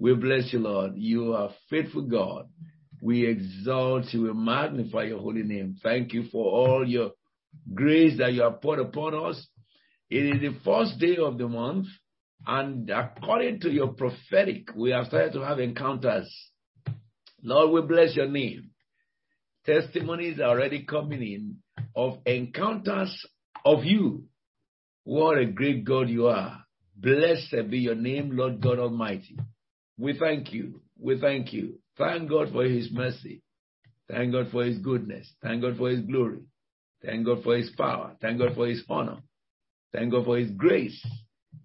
We bless you, Lord. You are faithful God. We exalt you. We magnify your holy name. Thank you for all your grace that you have poured upon us. It is the first day of the month, and according to your prophetic, we have started to have encounters. Lord, we bless your name. Testimonies are already coming in of encounters of you. What a great God you are. Blessed be your name, Lord God Almighty. We thank you. We thank you. Thank God for his mercy. Thank God for his goodness. Thank God for his glory. Thank God for his power. Thank God for his honor. Thank God for his grace.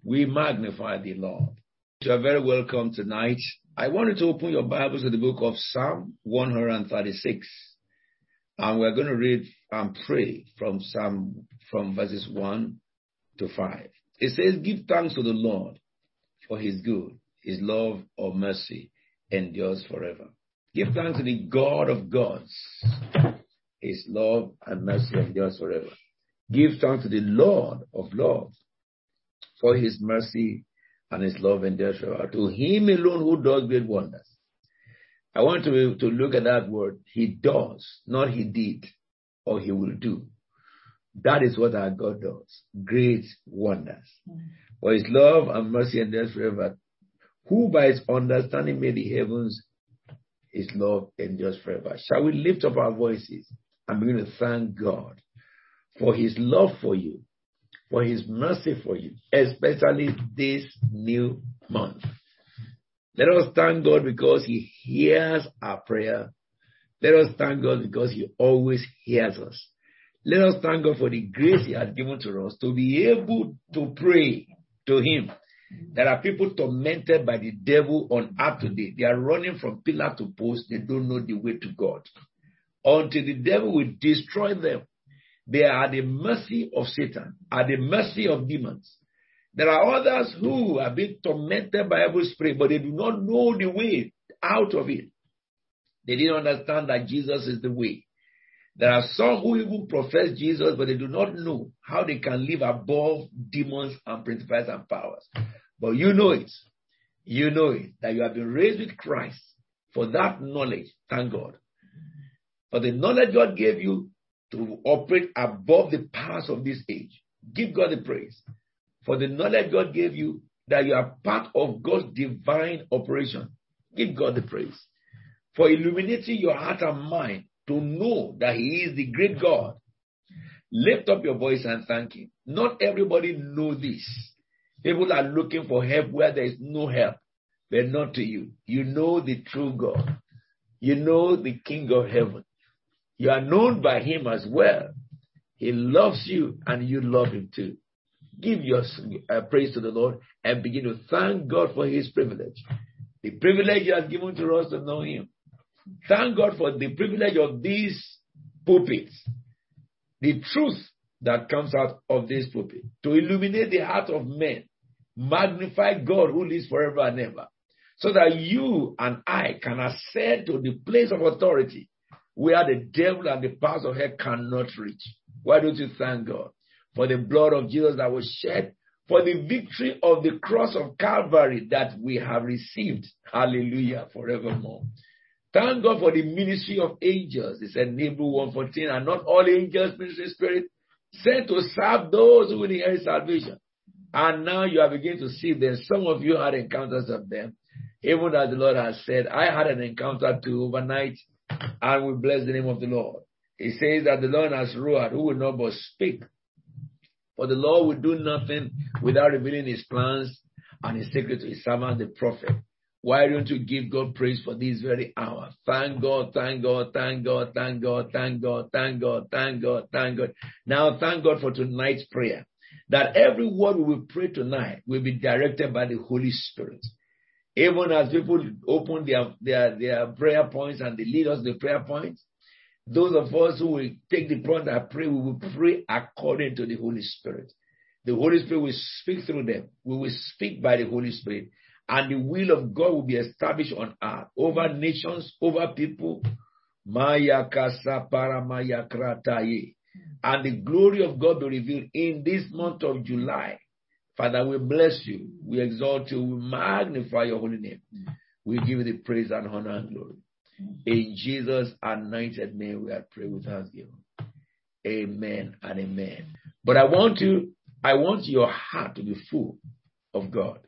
We magnify the Lord. You are very welcome tonight. I wanted to open your Bibles to the book of Psalm 136. And we're going to read and pray from Psalm, from verses 1 to 5. It says, Give thanks to the Lord for his good, his love or mercy endures forever. Give thanks to the God of gods. His love and mercy endures forever. Give thanks to the Lord of lords, for his mercy and his love endures forever. To him alone who does great wonders. I want to, to look at that word. He does, not he did, or he will do. That is what our God does. Great wonders. Mm. For his love and mercy endures forever. Who by his understanding made the heavens, his love endures forever. Shall we lift up our voices and begin to thank God for his love for you, for his mercy for you, especially this new month. Let us thank God because he hears our prayer. Let us thank God because he always hears us. Let us thank God for the grace he has given to us to be able to pray to him. There are people tormented by the devil on earth today. They are running from pillar to post. They don't know the way to God. Until the devil will destroy them, they are at the mercy of Satan, at the mercy of demons. There are others who have been tormented by evil spirit, but they do not know the way out of it. They didn't understand that Jesus is the way. There are some who even profess Jesus, but they do not know how they can live above demons and principalities and powers. But you know it. You know it, that you have been raised with Christ. For that knowledge, thank God. For the knowledge God gave you to operate above the powers of this age. Give God the praise. For the knowledge God gave you that you are part of God's divine operation. Give God the praise. For illuminating your heart and mind to know that He is the great God. Lift up your voice and thank Him. Not everybody know this. People are looking for help where there is no help, but not to you. You know the true God. You know the King of heaven. You are known by Him as well. He loves you and you love Him too. Give your uh, praise to the Lord and begin to thank God for His privilege. The privilege He has given to us to know Him. Thank God for the privilege of these pulpits. The truth that comes out of this pulpit to illuminate the heart of men, magnify God who lives forever and ever, so that you and I can ascend to the place of authority where the devil and the powers of hell cannot reach. Why don't you thank God for the blood of Jesus that was shed, for the victory of the cross of Calvary that we have received? Hallelujah, forevermore. Thank God for the ministry of angels. He said in Hebrew 114, and not all angels, ministry spirit, sent to serve those who will inherit salvation. And now you are beginning to see them. Some of you had encounters of them. Even as the Lord has said, I had an encounter too overnight, and we bless the name of the Lord. He says that the Lord has roared, who will not but speak. For the Lord will do nothing without revealing his plans and his secret to his servant, the prophet. Why don't you give God praise for this very hour? Thank God, thank God, thank God, thank God, thank God, thank God, thank God, thank God. Now thank God for tonight's prayer. That every word we will pray tonight will be directed by the Holy Spirit. Even as people open their, their, their prayer points and they lead us the prayer points, those of us who will take the point and pray, we will pray according to the Holy Spirit. The Holy Spirit will speak through them. We will speak by the Holy Spirit. And the will of God will be established on earth over nations, over people. Maya kasa paramaya krataye. And the glory of God be revealed in this month of July. Father, we bless you. We exalt you. We magnify your holy name. We give you the praise and honor and glory. In Jesus' anointed name, we are praying with thanksgiving. Amen and amen. But I want you, I want your heart to be full of God.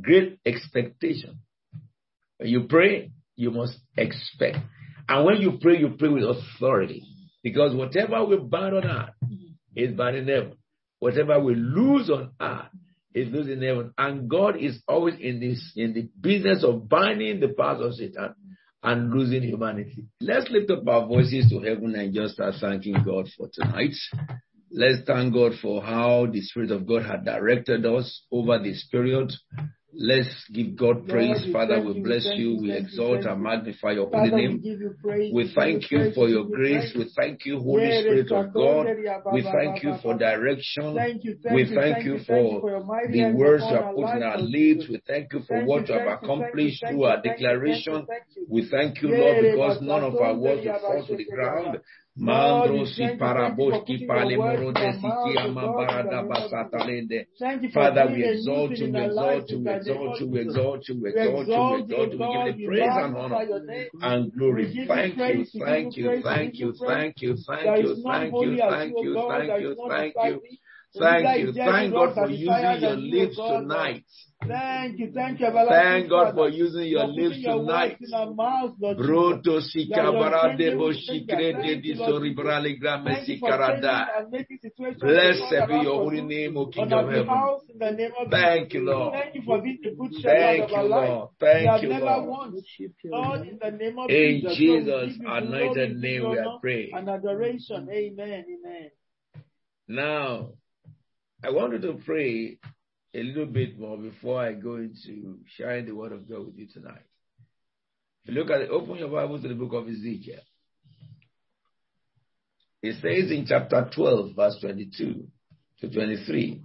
Great expectation. When you pray, you must expect. And when you pray, you pray with authority. Because whatever we bind on earth is bound in heaven. Whatever we lose on earth is losing heaven. And God is always in this in the business of binding the powers of Satan and losing humanity. Let's lift up our voices to heaven and just start thanking God for tonight. Let's thank God for how the Spirit of God had directed us over this period. Let's give God praise. Father, we bless you. We exalt and magnify your holy name. We thank you for your grace. We thank you, Holy Spirit of God. We thank you for direction. We thank you for the words you have put in our lips. We thank you for what you have accomplished through our declaration. We thank you, Lord, because none of our words will fall to the ground. Mandrosi paraboski palemoro desiki amambarada basatalende. Father, we exalt you, we exalt you, we exalt you, we exalt you, we exalt you, we exalt you. We give you praise and honor and glory. Thank you, thank you, thank you, thank you, thank you, thank you, thank you, thank you, thank you. Thank you. Thank God for using your lips tonight. Thank you, thank you, Thank God for using your lips tonight. Broto sikabara debo shikrete di soribrali grame sikarada. Blessed be your holy name, O King of Heaven. Thank you, Lord. Thank you for being the good Thank shepherd of you, our life. Lord. Thank you, Lord. Lord, in the name of In Jesus, Jesus' Lord, we give you anointed name we are honor, praying. And adoration. Amen. Amen. Now, I wanted to pray a little bit more before I go into sharing the word of God with you tonight. If you look at it, open your Bible to the book of Ezekiel. It says in chapter 12, verse 22 to 23,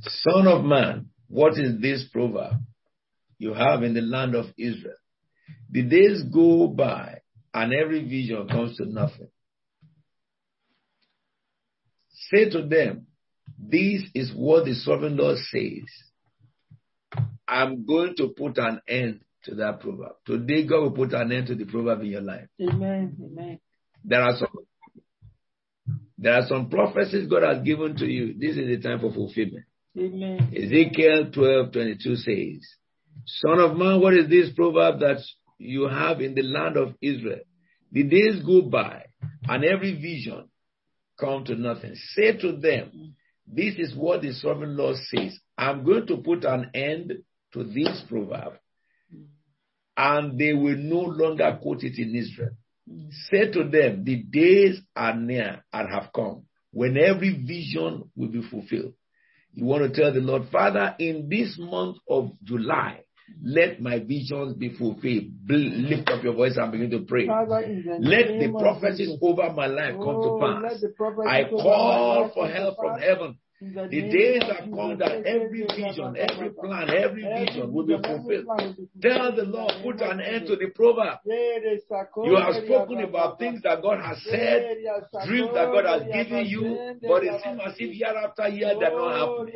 Son of man, what is this proverb you have in the land of Israel? The days go by and every vision comes to nothing. Say to them, this is what the sovereign Lord says. I'm going to put an end to that proverb. Today, God will put an end to the proverb in your life. Amen. Amen. There are some there are some prophecies God has given to you. This is the time for fulfillment. Amen. Ezekiel 12 22 says, Son of man, what is this proverb that you have in the land of Israel? The days go by, and every vision come to nothing. Say to them, This is what the sovereign Lord says. I'm going to put an end to this proverb, and they will no longer quote it in Israel. Say to them, The days are near and have come when every vision will be fulfilled. You want to tell the Lord, Father, in this month of July, let my visions be fulfilled. Lift up your voice and begin to pray. Father, in the Let the prophecies over my life come Oh, to pass. the prophecies I call for help from heaven. The days have come that every vision, every plan, every vision will be fulfilled. Tell the Lord, put an end to the proverb. You have spoken about things that God has said, dreams that God has given you, but it seems as if year after year they don't happen.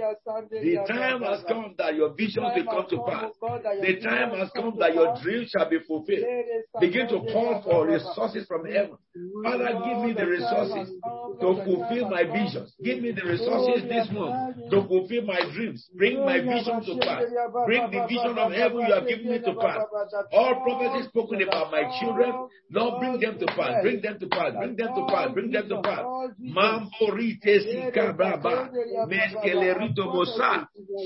The time has come that your vision will come to pass. The time has come that your dreams shall be fulfilled. Begin to call for resources from heaven. Father, give me the resources to fulfill my visions. Give me the resources this month to fulfill my dreams. Bring my vision to pass. Bring the vision of heaven you have given me to pass. All prophecies spoken about my children, Lord, bring them to pass. Bring them to pass. Bring them to pass. Bring them to pass.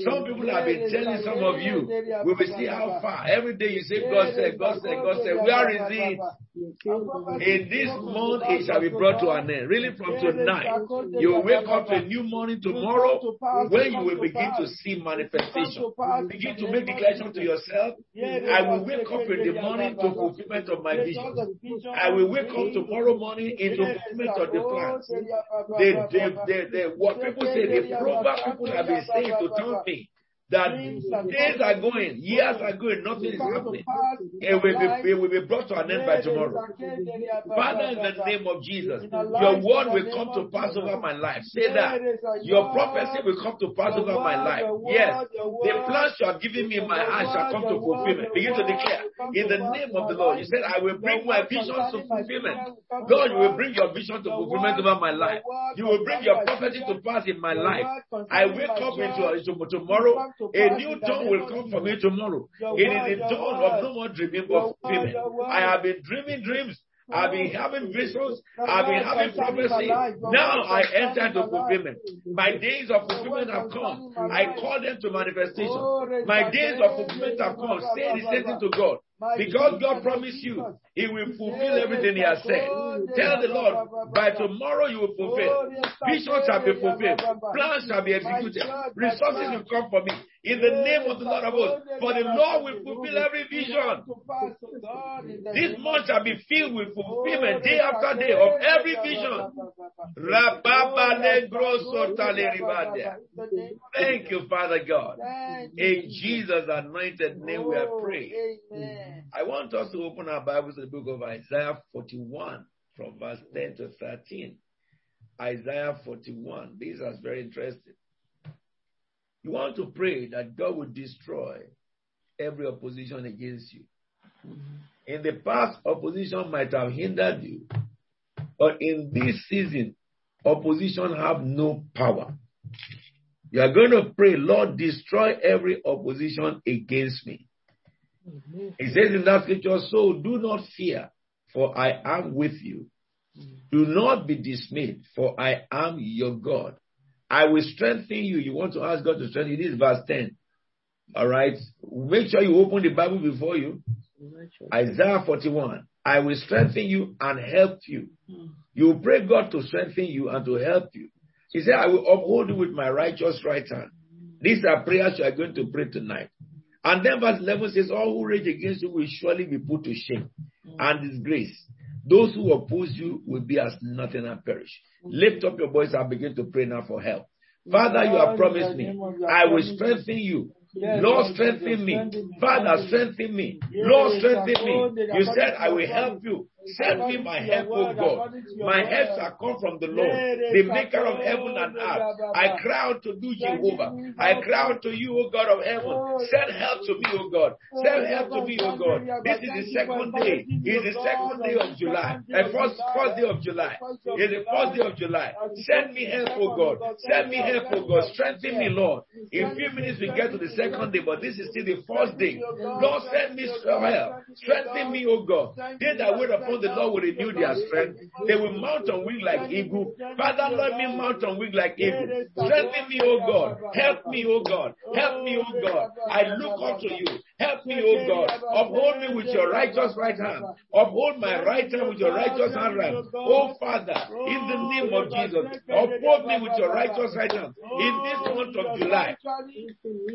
Some people have been telling some of you, we will see how far. Every day you say, God said, God said, God said, where is it? In this month it shall be brought to an end. Really from tonight, you will wake up to a new morning tomorrow when you will begin to see manifestation. Begin to make declaration to yourself. I will wake up in the morning to fulfillment of my vision. I will wake up tomorrow morning into fulfillment of the plans. The, the, the, the, what people say, the proverb people have been saying to tell me that days are going, years are going, nothing is happening. It will be, it will be brought to an end by tomorrow. Father, in the name of Jesus, your word will come to pass over my life. Say that. Your prophecy will come to pass over my life. Yes. The plans you are giving me in my heart shall come to fulfillment. Begin to declare. In the name of the Lord. You said, I will bring my visions to fulfillment. God, you will bring your vision to fulfillment over my life. You will bring your prophecy to pass in my life. I wake up into, into tomorrow. A new dawn will come for me tomorrow. It is the dawn of no more dreaming but fulfillment. I have been dreaming dreams. I've been having visions. I've been having prophecy. Now I enter into fulfillment. My days of fulfillment have come. I call them to manifestation. My days of fulfillment have come. Say the same thing to God. Because God promised you, He will fulfill everything He has said. Tell the Lord, by tomorrow you will fulfill. Visions shall be fulfilled. Plans shall be executed. Resources will come for me. In the name of the Lord of hosts. For the Lord will fulfill every vision. This month shall be filled with fulfillment day after day of every vision. Thank you, Father God. In Jesus' anointed name we have prayed. I want us to open our Bibles to the book of Isaiah 41 from verse 10 to 13. Isaiah 41. This is very interesting. You want to pray that God will destroy every opposition against you. Mm-hmm. In the past, opposition might have hindered you, but in this season, opposition have no power. You are going to pray, Lord, destroy every opposition against me. Mm-hmm. He says in that scripture, so do not fear, for I am with you. Mm-hmm. Do not be dismayed, for I am your God. I will strengthen you. You want to ask God to strengthen you. This is verse 10. All right. Make sure you open the Bible before you. Isaiah 41. I will strengthen you and help you. You pray God to strengthen you and to help you. He said, I will uphold you with my righteous right hand. These are prayers you are going to pray tonight. And then verse 11 says, All who rage against you will surely be put to shame and disgrace. Those who oppose you will be as nothing and perish. Lift up your voice and begin to pray now for help. Father, you have promised me, I will strengthen you. Lord, strengthen me. Father, strengthen me. Lord, strengthen me. You said, I will help you. Send me my help, O God. My help shall come from the Lord, the maker of heaven and earth. I cry out to you, Jehovah. I cry out to you, O God of heaven. Send help to me, O God. Send help to me, O God. This is the second day. It is the second day of July. The first, first day of July. It is the first day of July. Send me help, O God. Send me help, O God. Strengthen me, Lord. In a few minutes we get to the second day, but this is still the first day. Lord, send me help. Strengthen me, O God. They that wait upon the Lord will renew their strength. They will mount on wings like eagle. Father, let me mount on wings like eagle. Strengthen me, O God. Help me, O God. Help me, O God. I look unto you. Help me, O God. Uphold me with your righteous right hand. Uphold my right hand with your righteous hand. Oh Father, in the name of Jesus, uphold me with your righteous right hand. In this month of July,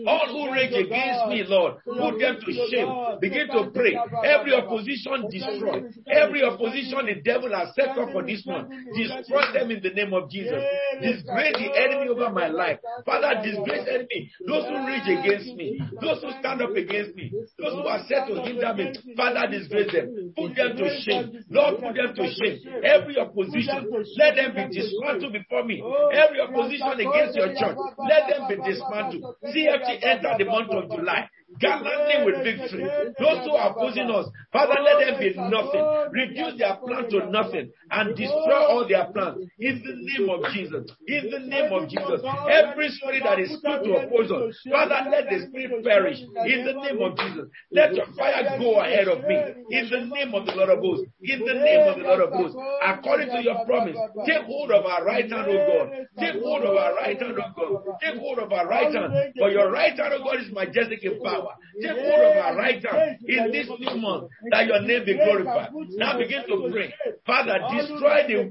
all who rage against me, Lord, put them to shame. Begin to pray. Every opposition destroy. Every opposition the devil has set up for this month, destroy them in the name of Jesus. Disgrace the enemy over my life. Father, disgrace enemy. Those who rage against me, those who stand up against me, those who are set to hinder me, Father, disgrace them. Put them to shame. Lord, put them to shame. Every opposition, let them be dismantled before me. Every opposition against your church, let them be dismantled. CFT enter the month of July gallantly with victory. Those who are opposing us, Father, let them be nothing. Reduce their plan to nothing and destroy all their plans. In the name of Jesus. In the name of Jesus. Every spirit that is put to oppose us, Father, let the spirit perish. In the name of Jesus. Let your fire go ahead of me. In the name of the Lord of hosts. In the name of the Lord of hosts. According to your promise, take hold of our right hand, O God. Take hold of our right hand, O God. Take hold of our right hand. For your right hand, O God, is majestic in power. Take hold of our right hand in this new month that your name be glorified. Now begin to pray. Father, destroy the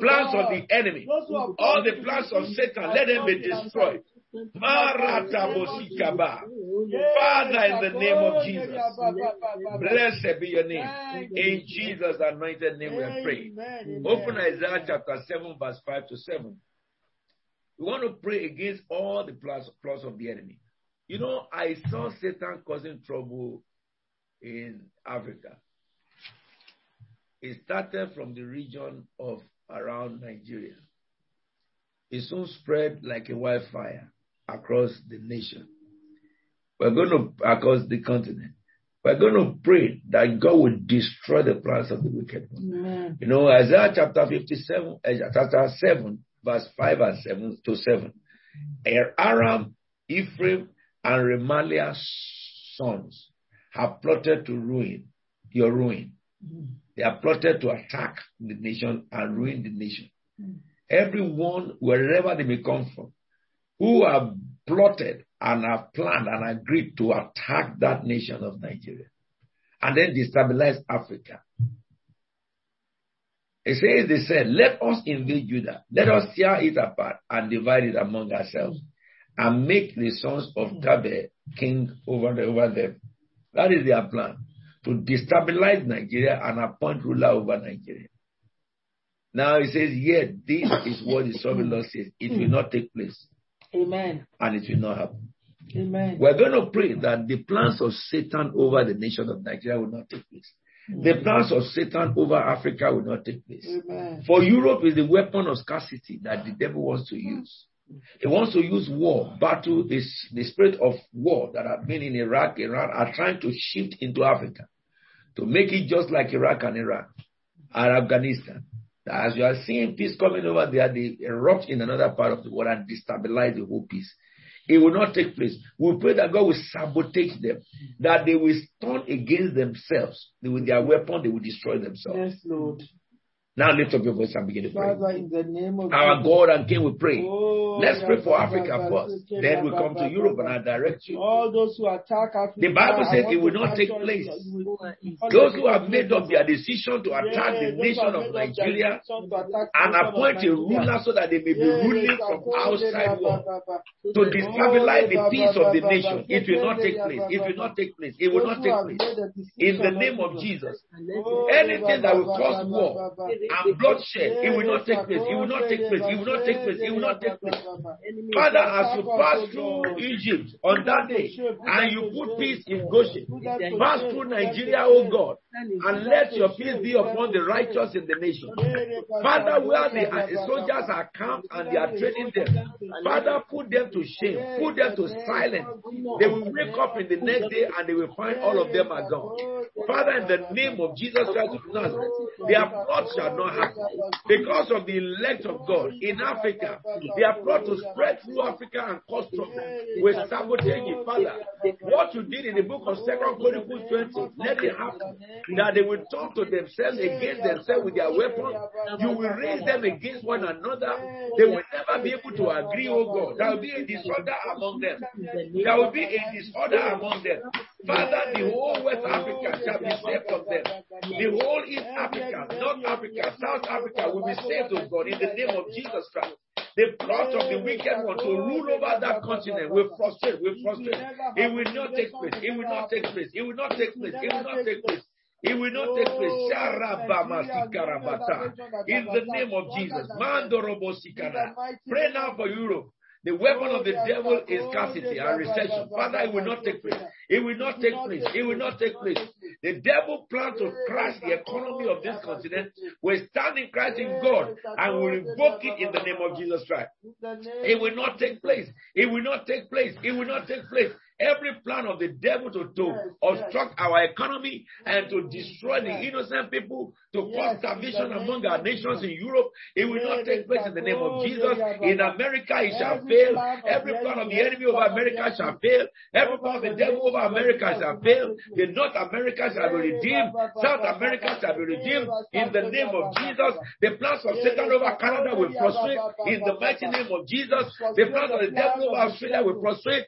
plans of the enemy. All the plans of Satan, let them be destroyed. Father, in the name of Jesus, blessed be your name. In Jesus' anointed name we are praying. Open Isaiah chapter 7, verse 5 to 7. We want to pray against all the plans, plans of the enemy. You know, I saw Satan causing trouble in Africa. It started from the region of around Nigeria. It soon spread like a wildfire across the nation. We're going to, across the continent. We're going to pray that God will destroy the plans of the wicked one. You know, Isaiah chapter 57, uh, chapter 7, verse 5 and 7 to 7. Aram, Ephraim, and Remaliah's sons have plotted to ruin your ruin. They have plotted to attack the nation and ruin the nation. Everyone, wherever they may come from, who have plotted and have planned and agreed to attack that nation of Nigeria and then destabilize Africa. It says, they said, let us invade Judah. Let us tear it apart and divide it among ourselves and make the sons of mm. Gabe king over, the, over them. That is their plan. To destabilize Nigeria and appoint ruler over Nigeria. Now it says, yet this is what the sovereign Lord says. It will mm. not take place Amen. and it will not happen. Amen. We're going to pray that the plans of Satan over the nation of Nigeria will not take place. The mm. plans of Satan over Africa will not take place. Amen. For Europe is the weapon of scarcity that the devil wants to use. He wants to use war, battle, this, the spirit of war that have been in Iraq, Iran are trying to shift into Africa to make it just like Iraq and Iran and Afghanistan. As you are seeing peace coming over there, they erupt in another part of the world and destabilize the whole peace. It will not take place. We pray that God will sabotage them, that they will turn against themselves. With their weapon, they will destroy themselves. Yes, Lord. Now lift up your voice and begin to pray. Father, in the name of Our God and King, we pray. Oh, Let's pray for Africa first. Then we come to Europe and I direct you. All those who attack Africa. The Bible says it will not take place. you. You will- Those who have made up their decision to attack the nation of made up their Nigeria decision to attack the and appoint a ruler so that they may be ruling from outside Rabba, world to destabilize the peace of the nation. It will not take place. It will not take place. It will not take place. In the name of Jesus. Jesus. Anything that will cause war and bloodshed, it will not take place. It will not take place. It will not take place. It will not take place. Father, as you pass through Egypt on that day and you put peace in Goshen, pass through Nigeria, O God, and let your peace be upon the righteous in the nation. Father, where uh, the soldiers are camped and they are training them, Father, put them to shame, put them to silence. They will wake up in the next day and they will find all of them are gone. Father, in the name of Jesus Christ of Nazareth, their plot shall not happen. Because of the elect of God in Africa, their plot to spread through Africa and cause trouble. We sabotage it, Father. What you did in the book of Second Chronicles 20, let it happen. That they will talk to themselves against themselves with their weapons. You will raise them against one another. They will never be able to agree, oh God. There will be a disorder among them. There will be a disorder among them. Father, the whole West Africa shall be saved from them. The whole East Africa, North Africa, South Africa will be saved, oh God, in the name of Jesus Christ. The plot of the wicked one to rule over that continent will frustrate, will frustrate. It will not take place. It will not take place. It will not take place. It will not take place. It will not take place. Sharabamasikarabata. In the name of Jesus. Mandorobosikara. Pray now for Europe. The weapon of the devil is scarcity and recession. Father, it will not take place. It will not take place. It will not take place. The devil plans to crash the economy of this continent. We stand in Christ in God and will invoke it in the name of Jesus Christ. It will not take place. It will not take place. It will not take place. Every plan of the devil to, to obstruct our economy and to destroy the innocent people, to cause starvation among our nations in Europe, it will not take place in the name of Jesus. In America, it shall fail. Every plan of the enemy over America shall fail. Every plan of the devil over America shall fail. The North America shall be redeemed. South America shall be redeemed. In the name of Jesus, the plans of Satan over Canada will prostrate. In the mighty name of Jesus, the plans of the devil over Australia will prostrate.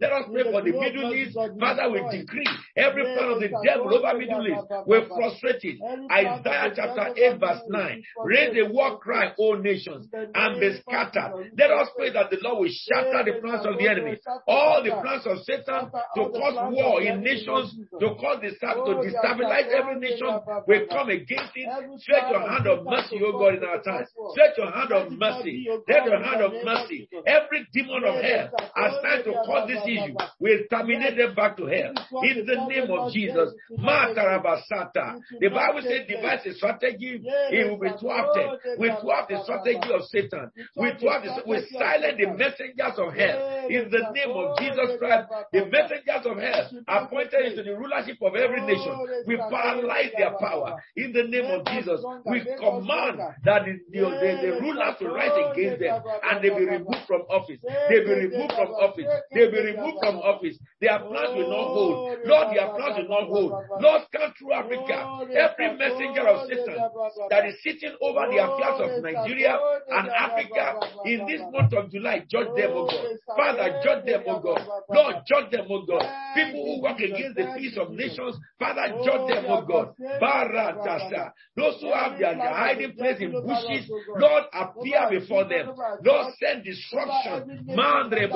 Let us pray for the Middle East. Father, we decree every plan of the devil over Middle East will frustrate it. Isaiah chapter 8, verse 9. Raise a war cry, O nations, and be scattered. Let us pray that the Lord will shatter the plans of the enemy. All the plans of Satan to cause war in nations, to cause the to destabilize every nation We come against it. Stretch your hand of mercy, O God, in our time. Stretch your hand of mercy. Stretch your hand of mercy. Every demon of hell hell, assigned to cause this issue, we terminate them back to hell. In the name of Jesus. Matarabasata. The Bible says devise a strategy, it will be thwarted. We thwart the strategy of Satan. We thwart the, we silence the messengers of hell. In the name of Jesus Christ, the messengers of hell appointed into the rulership of every nation. We paralyze their power. In the name of Jesus, we command that the, the, the, the rulers to rise against them and they be removed from office. They be removed from office. They'll be removed from office. Their plans will not hold. Lord, their plans will not hold. Lord, come through Africa. Every messenger of Satan that is sitting over the affairs of Nigeria and Africa in this month of July, judge them, O God. Father, judge them, O God. Lord, judge them, O God. People who work against the peace of nations, Father, judge them, O God. Baratasa. Those who have their, hiding place in bushes, Lord, appear before them. Lord, send destruction. Sokoto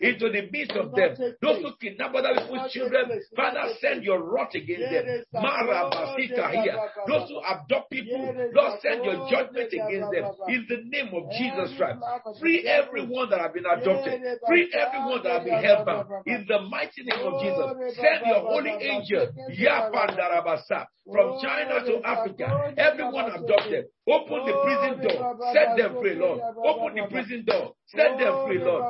into the midst of them. Those who kidnap other people's children, Father, send your wrath against them. Mara Basita here. Those who abduct people, Lord, send your judgment against them. In the name of Jesus Christ. Free everyone that have been adopted. Free everyone that have been held bound. In the mighty name of Jesus. Send your holy angel, Yapandarabasa, from China to Africa. Everyone abducted, Open the prison door. Set them free, Lord. Open the prison door. Set them free, Lord.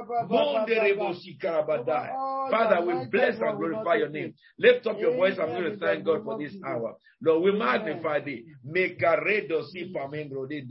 Father, we bless and glorify your name. Lift up your voice. I'm going to thank God for this hour. Lord, we magnify thee. Make a redo si famengro de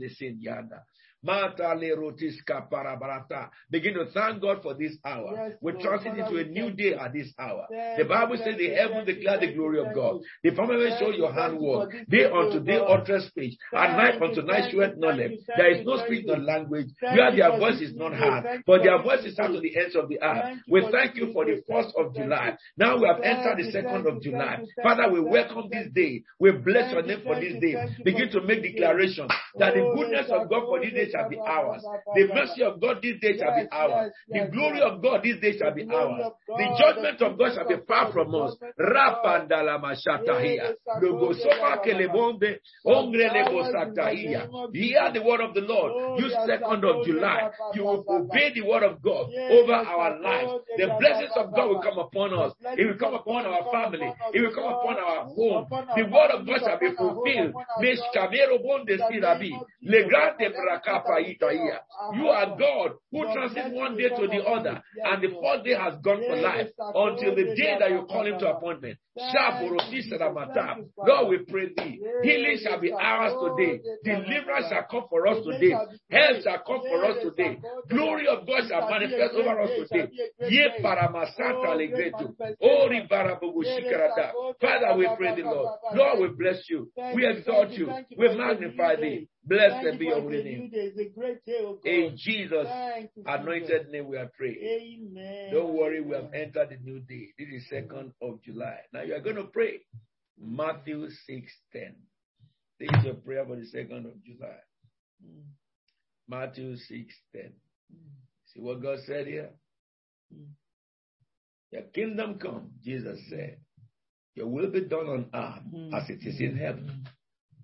yanda. Begin to thank God for this hour. Yes, We're Father, into a new day at this hour. The Bible says the heaven declare the glory of God. The firmament show you, your handwork. Day day, unto day uttereth speech, and night unto night showeth knowledge. There is no speech nor language where their voice is not heard, Thank you for for their voice is out to the ends of the earth. We thank you for the first of July. Now we have entered the second of July. thank you, thank Father, we welcome this day. We bless your name for this day. Begin to make declarations that the Oh, goodness of God for this day shall be ours. The mercy of God this day shall be ours. The glory of God this day shall be ours. The judgment of God shall be far from us. judgment of God. Rapandala mashatahia. Yes, Logo Sakode soma Baba kelebombe. Ongre the lebo hours the satahia. name of Hear the word of the Lord. Oh, You second of oh, July. You will obey the word of God over our oh, lives. The blessings of God will come upon us. It will come upon our family. It will come upon our home. The word of God shall be upon our home, fulfilled. upon our Mish jobs. Kamero bonde In the sirabi. name of Jesus, Le grande upon everything brakapa that we say itaia. of our You are. God who transits one day to the other, and the fourth day has gone for life until the day that you call him to appointment. Thank Shaborosi you, Jesus. Saramata. Thank you, Father. Lord, we pray thee. Healing shall be ours today. Deliverance shall come for us today. Health shall come for us today. Glory of God shall manifest over us today. Ye paramasanta legreto. Ori barabubu shikarada. Father, we pray the Lord. Lord, we bless you. We exalt you. We magnify thee. Blessed be your holy name. It's a great day, oh In Jesus' Thank anointed name we are praying. Amen. Don't worry, we have entered the new day. This is second of July. Now you are going to pray. Matthew 6 10. This is your prayer for the second of July. Mm, Matthew 6 10. mm, See what God said here? mm. Your kingdom come, Jesus said. Your will be done on earth Mm. as it is in heaven.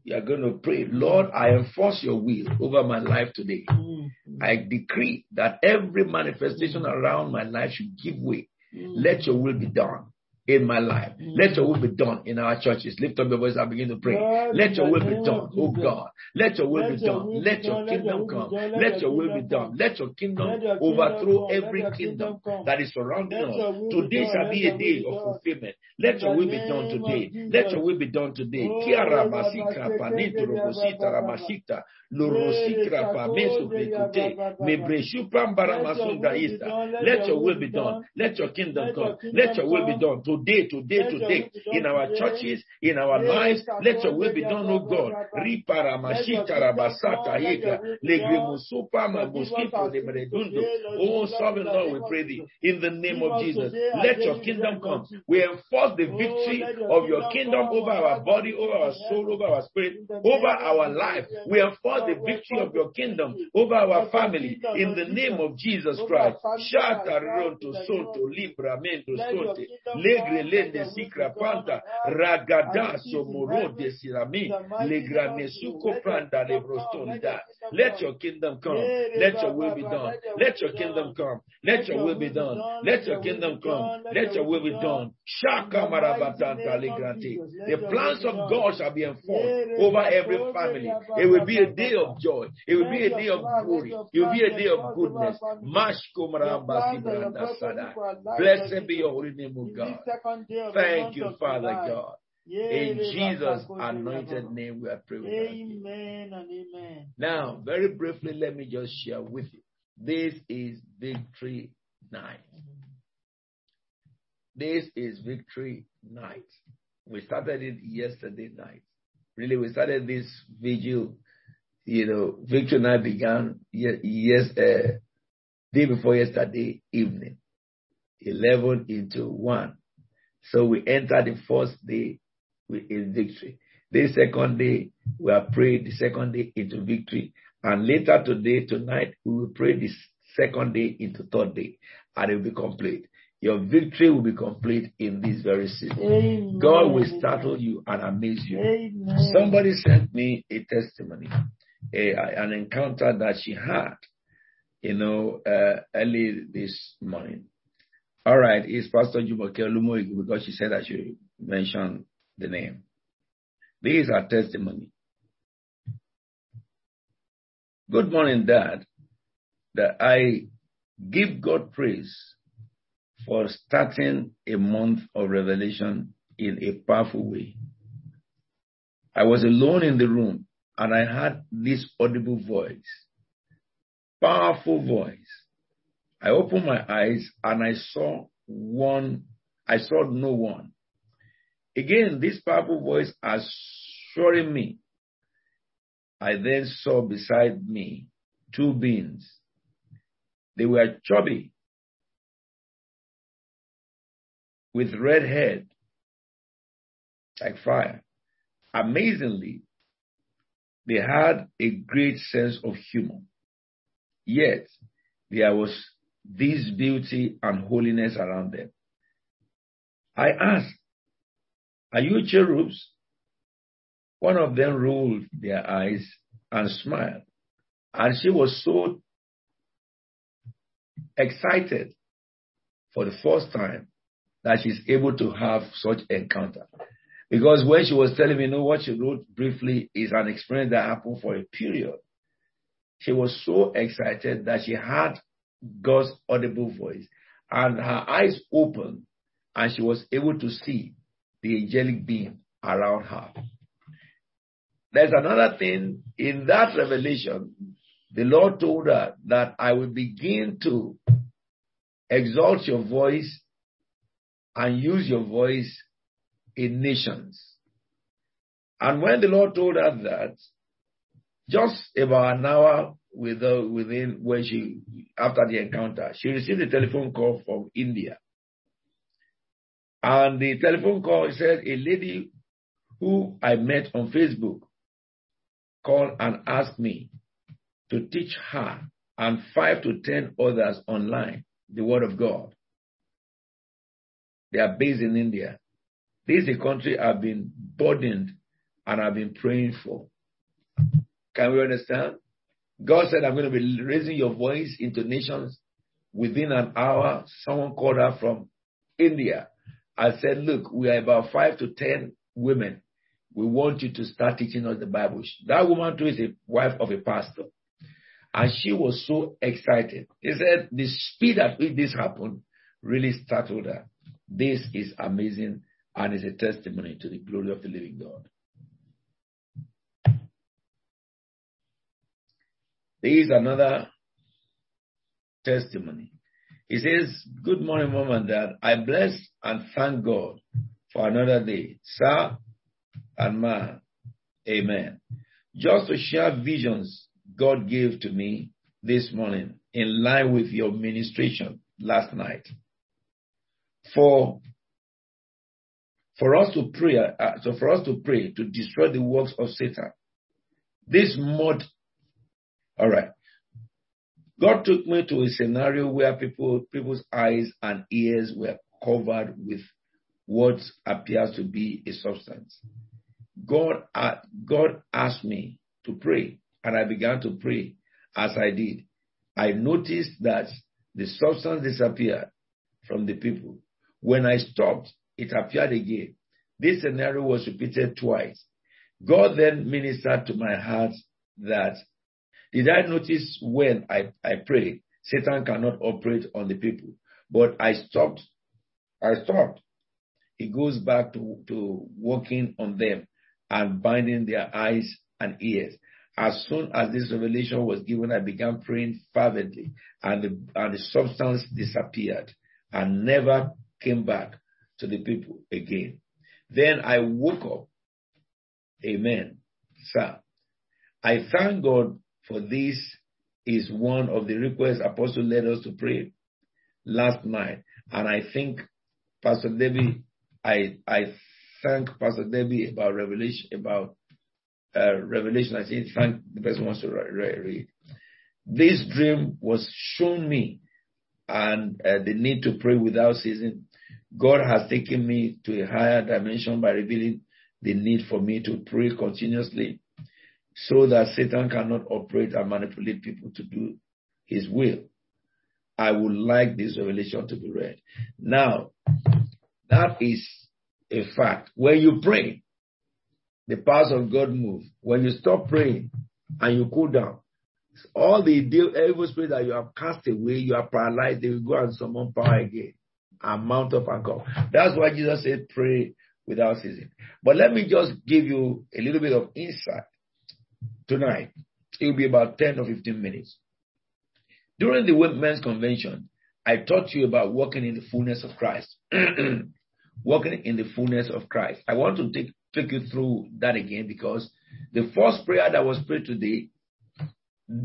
You are going to pray, Lord, I enforce your will over my life today. Mm, I decree that every manifestation around my life should give way. Let your will be done in my life. Let your will be done in our churches. Lift up your voice and begin to pray. Lord, Let your will be done, oh God. Let your will be done. Let your done. Let your kingdom come. Let your will be done. Let your kingdom Let your kingdom overthrow every kingdom that is surrounding us. Today shall be a day of fulfillment. Let your will be done today. Let your will be done today. Oh, Kiara masika panito robosita Baba. lorosikra pa meso mebreshu pambara Let your masunda will be isa. done. Let your will be done. Let your kingdom come. Let your will be done today, today, today, today. will be done In our churches, in our lives. Let your will be done, oh Baba, God. Baba. Ripara Let your mashita kingdom rabasata come. Let your heka. will be Legremusupa done. Forgive us mabuskito our de sins meredundo. today, Lord Oh, sovereign Lord, we pray thee. In the name of Jesus. Let your kingdom come. We enforce the Oh, victory of your kingdom kingdom over our body, over our soul, over our spirit, over our life. we enforce the victory of your kingdom over our family in the name of Jesus Christ. our family, over Shata ourselves, ronto in the name sonto of Jesus. libra mento Let your sonte kingdom legrelende ragada somoro de sirami legranesuko pranda lebrostonda. Let your kingdom come. Let your will be done. Let your kingdom come. Let your will be done. Let your kingdom come. Let your will be done. Shaka marabatanta legrante. The plans of God shall be enforced over every family. It will be a day of joy. It will be a day of glory. It will be a day of goodness. Mashko maramba sibranda sada. Blessed be your holy name, O God. Thank you, Father God. In Jesus' anointed name, we are praying. Amen and amen. Now, very briefly, let me just share with you. This is victory night. This is victory night. We started it yesterday night. Really, we started this vigil. You know, victory night began yes, yes uh, day before yesterday evening, eleven into one. So we entered the first day with in victory. The second day we are praying the second day into victory, and later today tonight we will pray the second day into third day, and it will be complete. Your victory will be complete in this very season. Amen. God will startle you and amaze you. Amen. Somebody sent me a testimony, a, an encounter that she had, you know, uh, early this morning. All right, it's Pastor Jumoke Olumoyigu because she said I should mention the name. Is her testimony. Good morning, Dad. That I give God praise for starting a month of revelation in a powerful way. I was alone in the room and I heard this audible voice, powerful voice. I opened my eyes and I saw one, I saw no one. Again, this powerful voice assuring me. I then saw beside me two beings. They were chubby with red head like fire. Amazingly, they had a great sense of humor. Yet, there was this beauty and holiness around them. I asked, Are you cherubs? One of them rolled their eyes and smiled. And she was so excited for the first time that she's able to have such encounter. Because when she was telling me, you know, what she wrote briefly is an experience that happened for a period. She was so excited that she had God's audible voice and her eyes opened and she was able to see the angelic being around her. There's another thing in that revelation. The Lord told her that I will begin to exalt your voice and use your voice in nations. And when the Lord told her that, just about an hour within when she after the encounter, she received a telephone call from India. And the telephone call said a lady who I met on Facebook called and asked me to teach her and five to ten others online the word of God. They are based in India. This is a country I've been burdened and I've been praying for. Can we understand? God said, I'm going to be raising your voice into nations. Within an hour, someone called her from India. I said, look, we are about five to ten women. We want you to start teaching us the Bible. That woman too is a wife of a pastor. And she was so excited. He said the speed at which this happened really startled her. This is amazing and is a testimony to the glory of the living God. There is another testimony. He says, Good morning, mom and dad. I bless and thank God for another day. Sir and ma, amen. Just to share visions God gave to me this morning in line with your ministration last night. For for us to pray, uh, so for us to pray to destroy the works of Satan. This mud, all right. God took me to a scenario where people, people's eyes and ears were covered with what appears to be a substance. God, uh, God asked me to pray, and I began to pray as I did. I noticed that the substance disappeared from the people. When I stopped, it appeared again. This scenario was repeated twice. God then ministered to my heart that did I notice when I, I prayed, Satan cannot operate on the people. But I stopped. I stopped. It goes back to, to working on them and binding their eyes and ears. As soon as this revelation was given, I began praying fervently, and the, and the substance disappeared and never came back to the people again. Then I woke up. Amen. Sir, I thank God for this is one of the requests Apostle led us to pray last night. And I think Pastor Debbie, I I thank Pastor Debbie about revelation about uh, revelation. I think thank the person wants to read. This dream was shown me, and uh, the need to pray without ceasing. God has taken me to a higher dimension by revealing the need for me to pray continuously so that Satan cannot operate and manipulate people to do his will. I would like this revelation to be read. Now, that is a fact. When you pray, the powers of God move. When you stop praying and you cool down, all the evil spirit that you have cast away, you are paralyzed, they will go and summon power again and mount up and come. That's why Jesus said, pray without ceasing. But let me just give you a little bit of insight tonight. It will be about 10 or 15 minutes. During the Women's Convention, I taught you about walking in the fullness of Christ. walking in the fullness of Christ. I want to take, take you through that again because the first prayer that was prayed today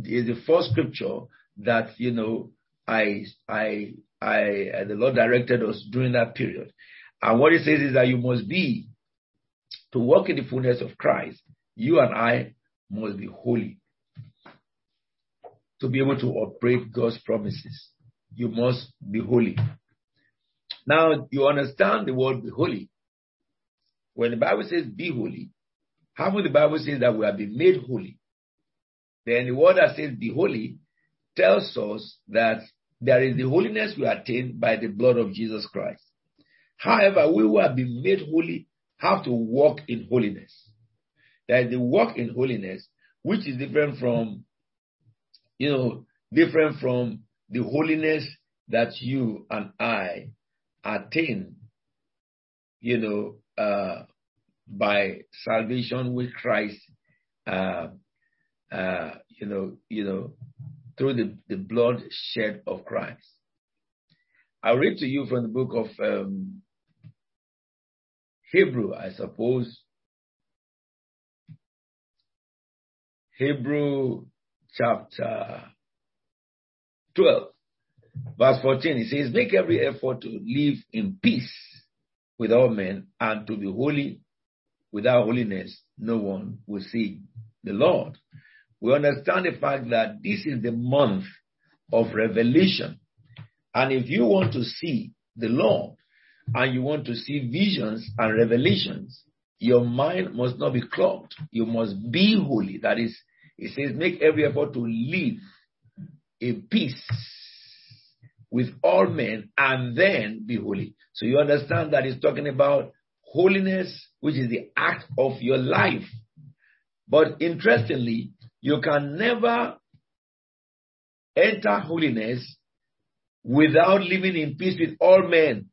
is the first scripture that, you know, I, I, I, uh, the Lord directed us during that period. And what it says is that you must be, to walk in the fullness of Christ, you and I must be holy. To be able to operate God's promises, you must be holy. Now, you understand the word be holy. When the Bible says be holy, how would the Bible say that we have been made holy? Then the word that says be holy tells us that there is the holiness we attain by the blood of Jesus Christ. However, we who have been made holy have to walk in holiness. Is the walk in holiness, which is different from, you know, different from the holiness that you and I attain, you know, uh, by salvation with Christ, uh, uh, you know, you know, through the, the blood shed of Christ. I'll read to you from the book of um, Hebrew, I suppose. Hebrew chapter 12. Verse 14, it says, Make every effort to live in peace with all men and to be holy. Without holiness, no one will see the Lord. We understand the fact that this is the month of revelation. And if you want to see the Lord and you want to see visions and revelations, your mind must not be clogged. You must be holy. That is, it says, make every effort to live in peace with all men and then be holy. So you understand that he's talking about holiness, which is the act of your life. But interestingly, you can never enter holiness without living in peace with all men.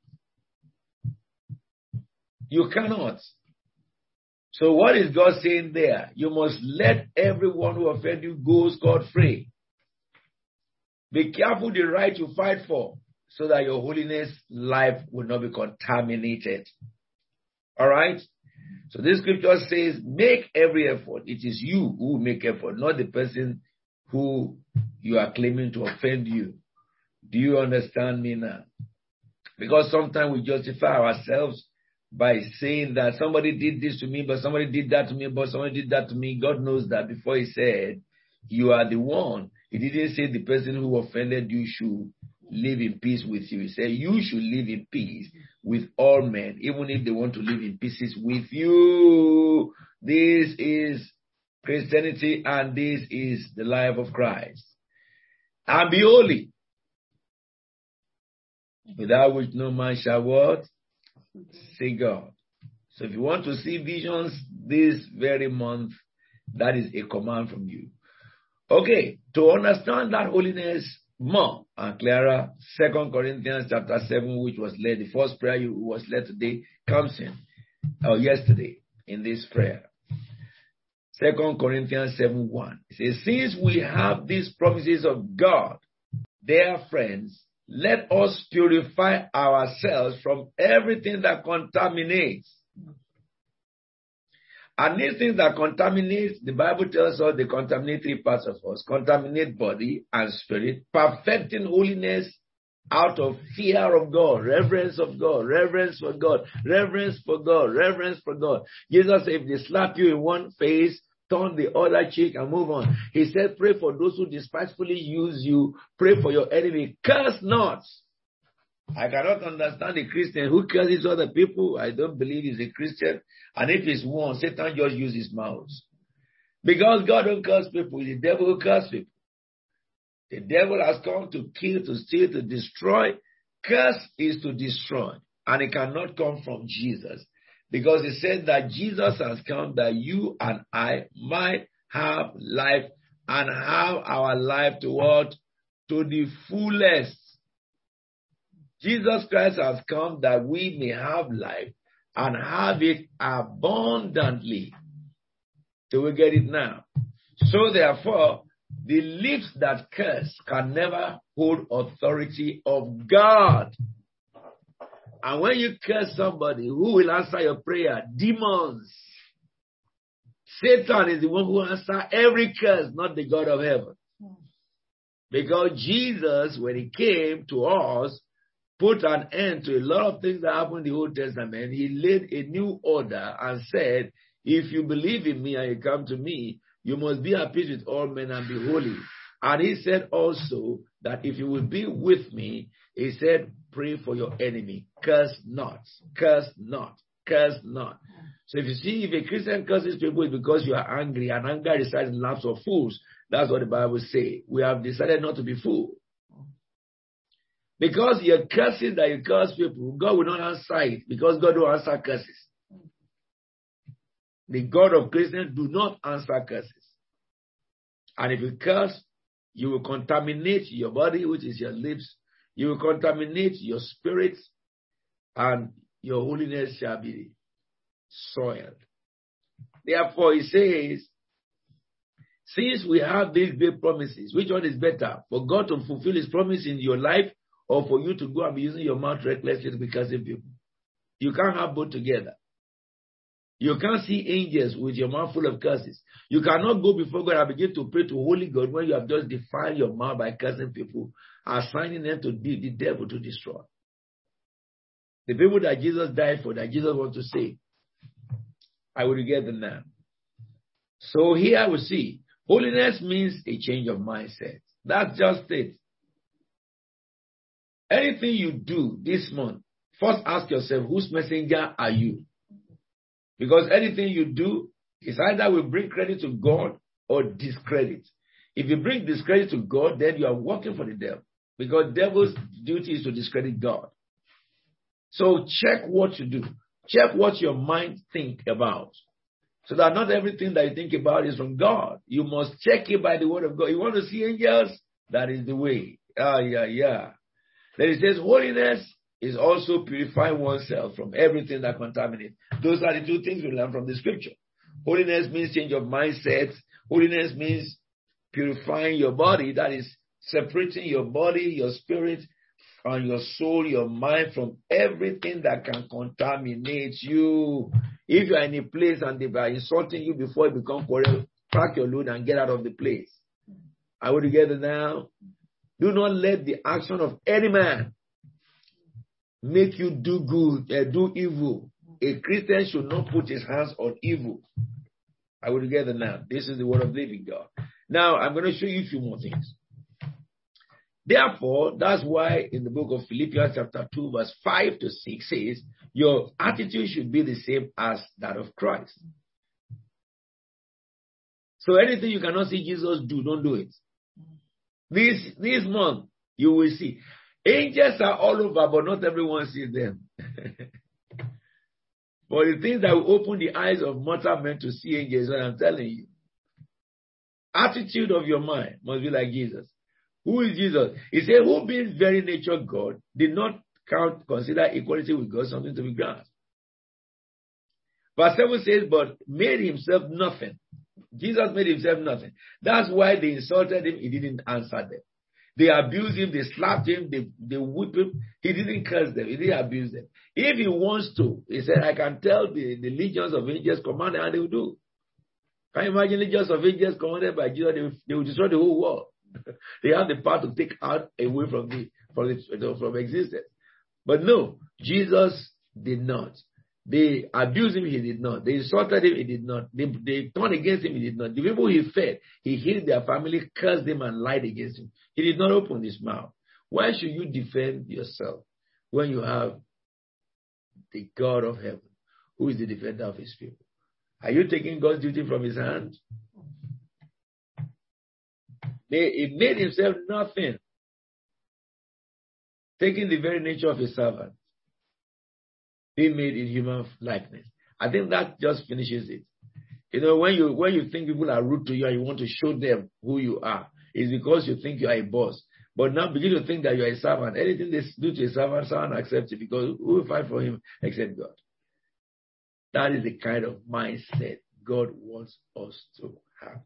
You cannot. So what is God saying there? You must let everyone who offend you go scot free. Be careful the right you fight for so that your holiness life will not be contaminated. All right? So this scripture says, make every effort. It is you who make effort, not the person who you are claiming to offend you. Do you understand me now? Because sometimes we justify ourselves by saying that somebody did this to me, but somebody did that to me, but somebody did that to me. God knows that before he said, you are the one. He didn't say the person who offended you should live in peace with you. He said, You should live in peace with all men, even if they want to live in pieces with you. This is Christianity and this is the life of Christ. And be holy. Without which no man shall what? See God. So if you want to see visions this very month, that is a command from you. Okay, to understand that holiness more uh, and clearer, Second Corinthians chapter 7, which was led, the first prayer you was led today, comes in, or yesterday, in this prayer. Second Corinthians 7 1. It says, Since we have these promises of God, dear friends, let us purify ourselves from everything that contaminates. And these things that contaminate, the Bible tells us they contaminate three parts of us. Contaminate body and spirit, perfecting holiness out of fear of God, reverence of God, reverence for God, reverence for God, reverence for God. Jesus said, if they slap you in one face, turn the other cheek and move on. He said, pray for those who despitefully use you, pray for your enemy, curse not. I cannot understand a Christian who curses other people. I don't believe he's a Christian. And if he's one, Satan just uses his mouth. Because God don't curse people, the devil will curse people. The devil has come to kill, to steal, to destroy. Curse is to destroy. And it cannot come from Jesus. Because he said that Jesus has come that you and I might have life and have our life to what? To the fullest. Jesus Christ has come that we may have life and have it abundantly. Do we get it now? So therefore, the lips that curse can never hold authority of God. And when you curse somebody, who will answer your prayer? Demons. Satan is the one who answers every curse, not the God of heaven. Because Jesus, when he came to us, put an end to a lot of things that happened in the Old Testament. He laid a new order and said, if you believe in me and you come to me, you must be at peace with all men and be holy. And he said also that if you will be with me, he said, pray for your enemy. Curse not, curse not, curse not. So if you see, if a Christian curses people, it's because you are angry, and anger resides in the laps of fools. That's what the Bible says. We have decided not to be fools. Because your curses that you curse people, God will not answer it because God will answer curses. The God of Christians do not answer curses. And if you curse, you will contaminate your body, which is your lips. You will contaminate your spirit, and your holiness shall be soiled. Therefore, he says, since we have these great promises, which one is better? For God to fulfill his promise in your life or for you to go and be using your mouth recklessly to be cursing people. You can't have both together. You can't see angels with your mouth full of curses. You cannot go before God and begin to pray to Holy God when you have just defiled your mouth by cursing people, assigning them to be the devil to destroy. The people that Jesus died for, that Jesus wants to save. I will get them now. So here we see holiness means a change of mindset. That's just it. Anything you do this month, first ask yourself, whose messenger are you? Because anything you do is either will bring credit to God or discredit. If you bring discredit to God, then you are working for the devil. Because devil's duty is to discredit God. So check what you do. Check what your mind think about. So that not everything that you think about is from God. You must check it by the word of God. You want to see angels? That is the way. Ah, yeah, yeah. Then it says, holiness is also purifying oneself from everything that contaminates. Those are the two things we learn from the scripture. Holiness means change of mindset. Holiness means purifying your body. That is separating your body, your spirit, and your soul, your mind from everything that can contaminate you. If you are in a place and they are insulting you before you become quarrel, pack your load and get out of the place. Are we together now? Do not let the action of any man make you do good, uh, do evil. A Christian should not put his hands on evil. I will together now. This is the word of living God. Now I'm going to show you a few more things. Therefore, that's why in the book of Philippians chapter 2 verse 5 to 6 says, your attitude should be the same as that of Christ. So anything you cannot see Jesus do, don't do it. This, this month, you will see. Angels are all over, but not everyone sees them. but the things that will open the eyes of mortal men to see angels, what I'm telling you. Attitude of your mind must be like Jesus. Who is Jesus? He said, Who being very nature God did not count, consider equality with God something to be grasped. Verse 7 says, But made himself nothing. Jesus made himself nothing. That's why they insulted him. He didn't answer them. They abused him, they slapped him, they, they whipped him. He didn't curse them, he didn't abuse them. If he wants to, he said, I can tell the, the legions of angels command and they will do. Can you imagine legions of angels commanded by Jesus? They will, they will destroy the whole world. they have the power to take out away from the from the, from existence. But no, Jesus did not. They abused him, he did not. They insulted him, he did not. They, they turned against him, he did not. The people he fed, he hid their family, cursed them, and lied against him. He did not open his mouth. Why should you defend yourself when you have the God of heaven, who is the defender of his people? Are you taking God's duty from his hand? He made himself nothing, taking the very nature of a servant, being made in human likeness. I think that just finishes it. You know, when you when you think people are rude to you and you want to show them who you are, it's because you think you are a boss. But now begin to think that you are a servant. Anything they do to a servant, someone accepts it because who will fight for him except God? That is the kind of mindset God wants us to have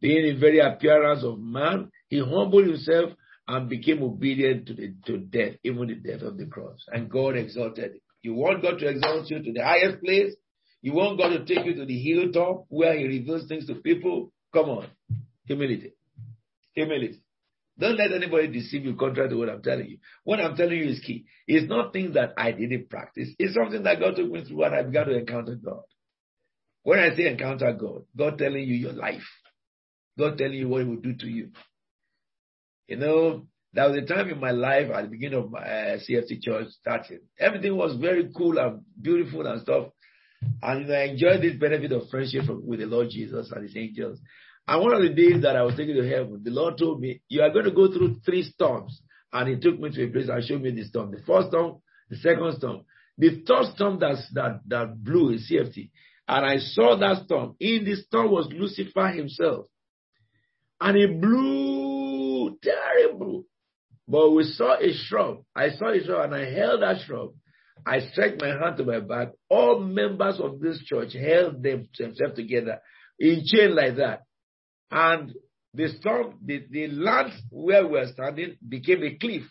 being in very appearance of man, he humbled himself and became obedient to the to death, even the death of the cross. And God exalted him. You want God to exalt you to the highest place? You want God to take you to the hilltop where He reveals things to people? Come on. Humility. Humility. Don't let anybody deceive you contrary to what I'm telling you. What I'm telling you is key. It's not things that I didn't practice. It's something that God took me through and I began to encounter God. When I say encounter God, God telling you your life. God telling you what He will do to you. You know, there was a time in my life at the beginning of my uh, CFT church starting. Everything was very cool and beautiful and stuff. And I enjoyed this benefit of friendship from, with the Lord Jesus and His angels. And one of the days that I was taken to heaven, the Lord told me, You are going to go through three storms. And He took me to a place and showed me the storm. The first storm, the second storm. The third storm that's, that, that blew is CFT. And I saw that storm. In the storm was Lucifer himself and he blew. But we saw a shrub. I saw a shrub and I held that shrub. I stretched my hand to my back. All members of this church held themselves together in chain like that. And the storm, the, the land where we were standing became a cliff.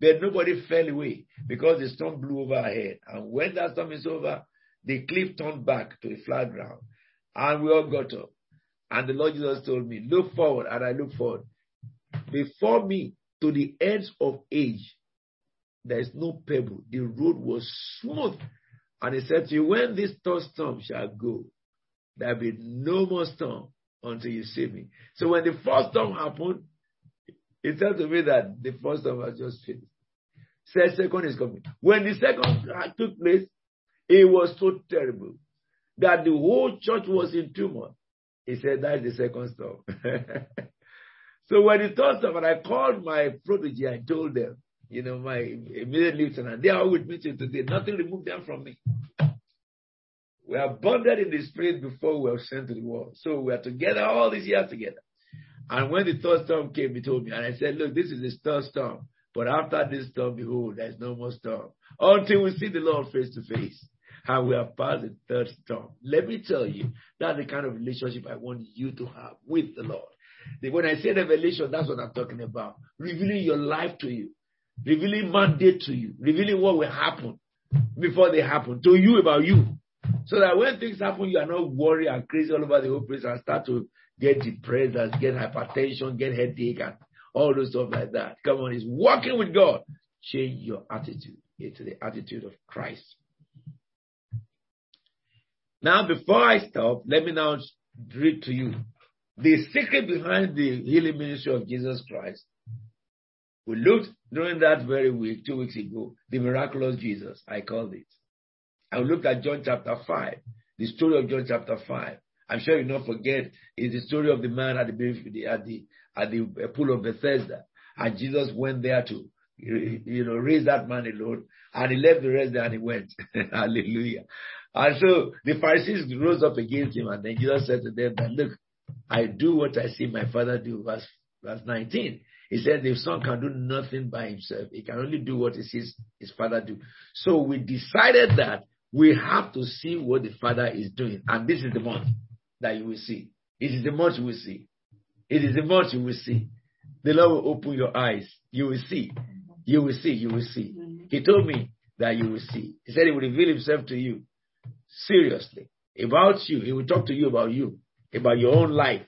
But nobody fell away because the storm blew over our head. And when that storm is over, the cliff turned back to a flat ground. And we all got up. And the Lord Jesus told me, Look forward, and I look forward. Before me to the edge of age, there is no pebble. The road was smooth. And he said to you, When this third storm shall go, there will be no more storm until you see me. So when the first storm happened, he said to me that the first storm was just finished. Said second is coming. When the second took place, it was so terrible that the whole church was in tumult. He said, That's the second storm. so when the storm, and I called my protege, I told them, you know, my immediate lieutenant, they are with me till today. Nothing removed them from me. We are bonded in the spirit before we were sent to the world. So we are together all these years together. And when the third storm came, he told me, and I said, Look, this is the third storm. But after this storm, behold, there's no more storm. Until we see the Lord face to face and we have passed the third storm. Let me tell you, that's the kind of relationship I want you to have with the Lord. When I say revelation, that's what I'm talking about. Revealing your life to you, revealing mandate to you, revealing what will happen before they happen to you about you. So that when things happen, you are not worried and crazy all over the whole place and start to get depressed and get hypertension, get headache and all those stuff like that. Come on, it's walking with God. Change your attitude into the attitude of Christ. Now, before I stop, let me now read to you the secret behind the healing ministry of Jesus Christ We looked during that very week, two weeks ago, the miraculous Jesus, I called it. I looked at John chapter 5, the story of John chapter 5. I'm sure you not forget is the story of the man at the at the at the uh, pool of Bethesda, and Jesus went there to you know raise that man alone, and he left the rest there and he went. Hallelujah. And so the Pharisees rose up against him, and then Jesus said to them that look, I do what I see my father do. Verse verse 19. He said the son can do nothing by himself. He can only do what he sees his father do. So we decided that we have to see what the father is doing. And this is the month that you will see. It is the month you will see. It is the month you will see. The Lord will open your eyes. You will see. You will see. You will see. He told me that you will see. He said he will reveal himself to you seriously about you. He will talk to you about you, about your own life,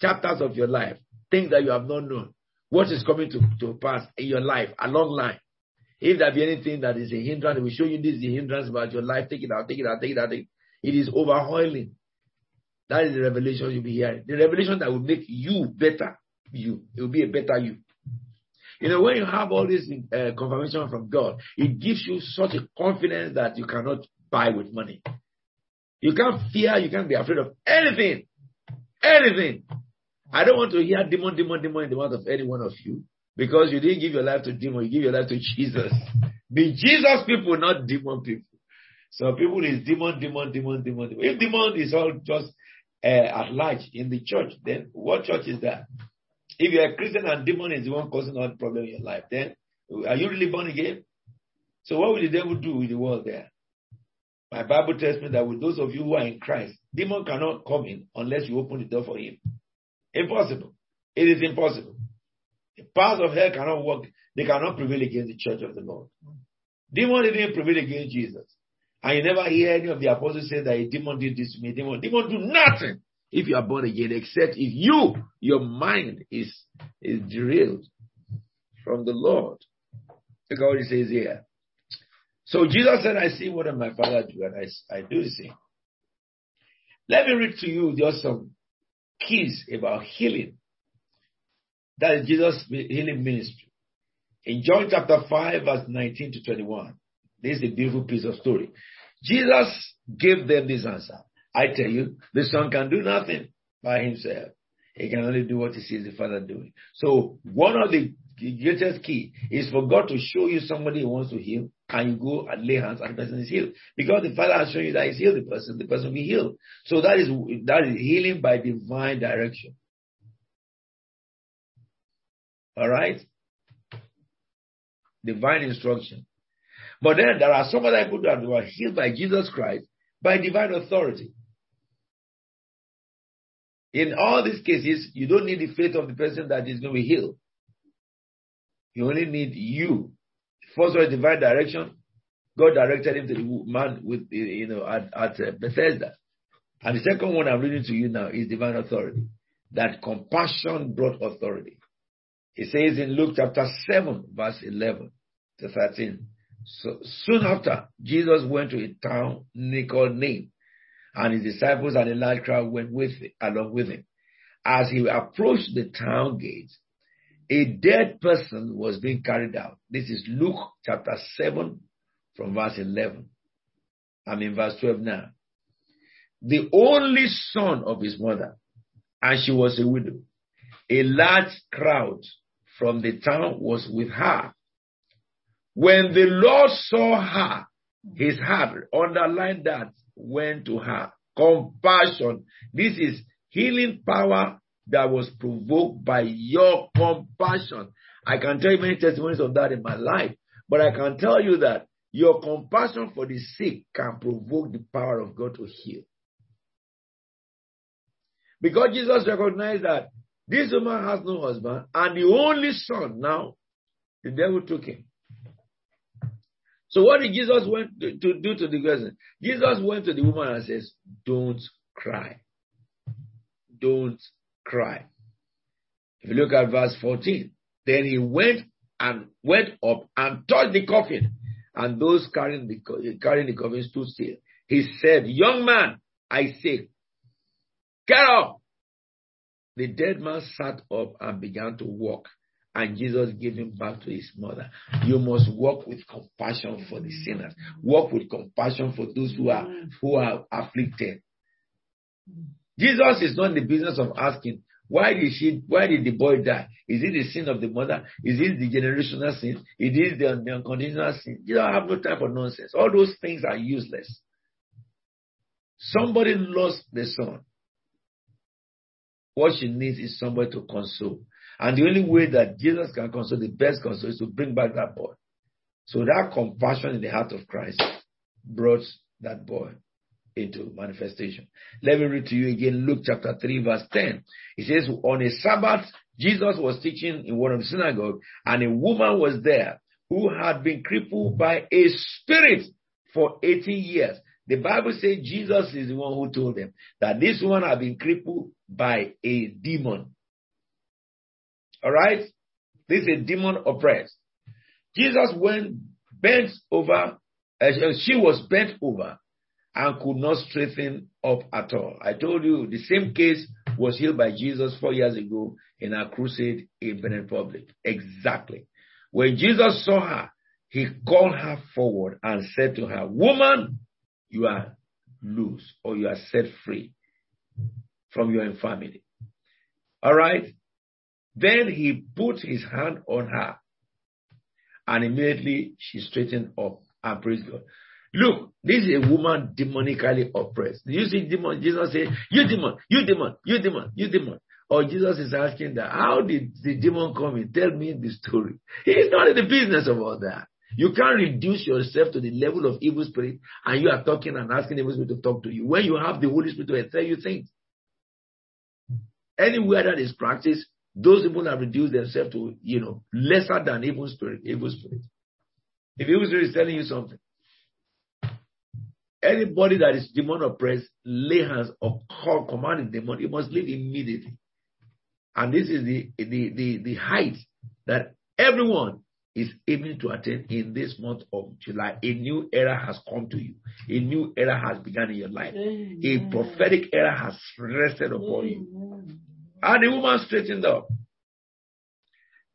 chapters of your life, things that you have not known what is coming to, to pass in your life, a long line. If there be anything that is a hindrance, we show you this is hindrance about your life. Take it out, take it out, take it out. Take it. it is overhauling. That is the revelation you'll be hearing. The revelation that will make you better. You. It will be a better you. You know, when you have all this uh, confirmation from God, it gives you such a confidence that you cannot buy with money. You can't fear, you can't be afraid of anything. Anything. I don't want to hear demon, demon, demon in the mouth of any one of you because you didn't give your life to demon, you give your life to Jesus. Be Jesus people, not demon people. So people is demon, demon, demon, demon. demon. If demon is all just uh, at large in the church, then what church is that? If you're a Christian and demon is the one causing all the problem in your life, then are you really born again? So what will the devil do with the world there? My Bible tells me that with those of you who are in Christ, demon cannot come in unless you open the door for him. Impossible. It is impossible. The powers of hell cannot work. They cannot prevail against the church of the Lord. Demon didn't prevail against Jesus. And you never hear any of the apostles say that a demon did this to me. Demon, demon do nothing if you are born again, except if you, your mind is, is derailed from the Lord. Look what he says here. So Jesus said, I see what my father do, and I, I do the same. Let me read to you just some keys about healing. That is Jesus' healing ministry. In John chapter 5, verse 19 to 21, this is a beautiful piece of story. Jesus gave them this answer. I tell you, the Son can do nothing by himself. He can only do what he sees the Father doing. So one of the greatest key is for God to show you somebody who wants to heal, and you go and lay hands and the person is healed. Because the Father has shown you that he's healed the person, the person will be healed. So that is that is healing by divine direction. All right? Divine instruction. But then there are some other people that were healed by Jesus Christ by divine authority. In all these cases, you don't need the faith of the person that is going to be healed. You only need you. First one, divine direction. God directed him to the man with, you know, at, at uh, Bethesda. And the second one I'm reading to you now is divine authority. That compassion brought authority. It says in Luke chapter 7, verse 11 to 13. So soon after, Jesus went to a town called Nain and his disciples and a large crowd went with him, along with him. As he approached the town gates, a dead person was being carried out. This is Luke chapter 7 from verse 11. I'm in verse 12 now. The only son of his mother, and she was a widow. A large crowd from the town was with her. When the Lord saw her, his heart, underlined that, went to her. Compassion. This is healing power that was provoked by your compassion. I can tell you many testimonies of that in my life, but I can tell you that your compassion for the sick can provoke the power of God to heal. Because Jesus recognized that this woman has no husband and the only son now, the devil took him. So what did Jesus went to, to do to the person? Jesus went to the woman and says, don't cry. Don't cry. If you look at verse 14, then he went and went up and touched the coffin, and those carrying the, carrying the coffin stood still. He said, Young man, I say, get up. The dead man sat up and began to walk, and Jesus gave him back to his mother. You must walk with compassion for the sinners. Walk with compassion for those who are who are afflicted. Jesus is not in the business of asking, why did she why did the boy die? Is it the sin of the mother? Is it the generational sin? Is it the, the unconditional sin? You don't have no time for nonsense. All those things are useless. Somebody lost the son. What she needs is somebody to console. And the only way that Jesus can console, the best console, is to bring back that boy. So that compassion in the heart of Christ brought that boy into manifestation. Let me read to you again Luke chapter 3, verse 10. It says, On a Sabbath, Jesus was teaching in one of the synagogue, and a woman was there who had been crippled by a spirit for 18 years. The Bible says Jesus is the one who told them that this woman had been crippled by a demon. All right? This is a demon oppressed. Jesus went bent over, uh, she was bent over and could not straighten up at all. I told you the same case was healed by Jesus four years ago in our crusade in Benin Republic. Exactly. When Jesus saw her, he called her forward and said to her, Woman, you are loose or you are set free from your infirmity. All right. Then he put his hand on her and immediately she straightened up and praised God. Look, this is a woman demonically oppressed. You see demon? Jesus say, You demon, you demon, you demon, you demon. Or Jesus is asking that, How did the demon come in? Tell me the story. He's not in the business of all that. You can't reduce yourself to the level of evil spirit and you are talking and asking evil spirit to talk to you when you have the Holy Spirit to tell you things. Anywhere that is practiced, those people have reduced themselves to, you know, lesser than evil spirit, evil spirit. If evil spirit is telling you something, Anybody that is demon oppressed, lay hands or call, command the demon, you must leave immediately. And this is the, the, the, the height that everyone is aiming to attain in this month of July. A new era has come to you. A new era has begun in your life. Amen. A prophetic era has rested upon Amen. you. And the woman straightened up.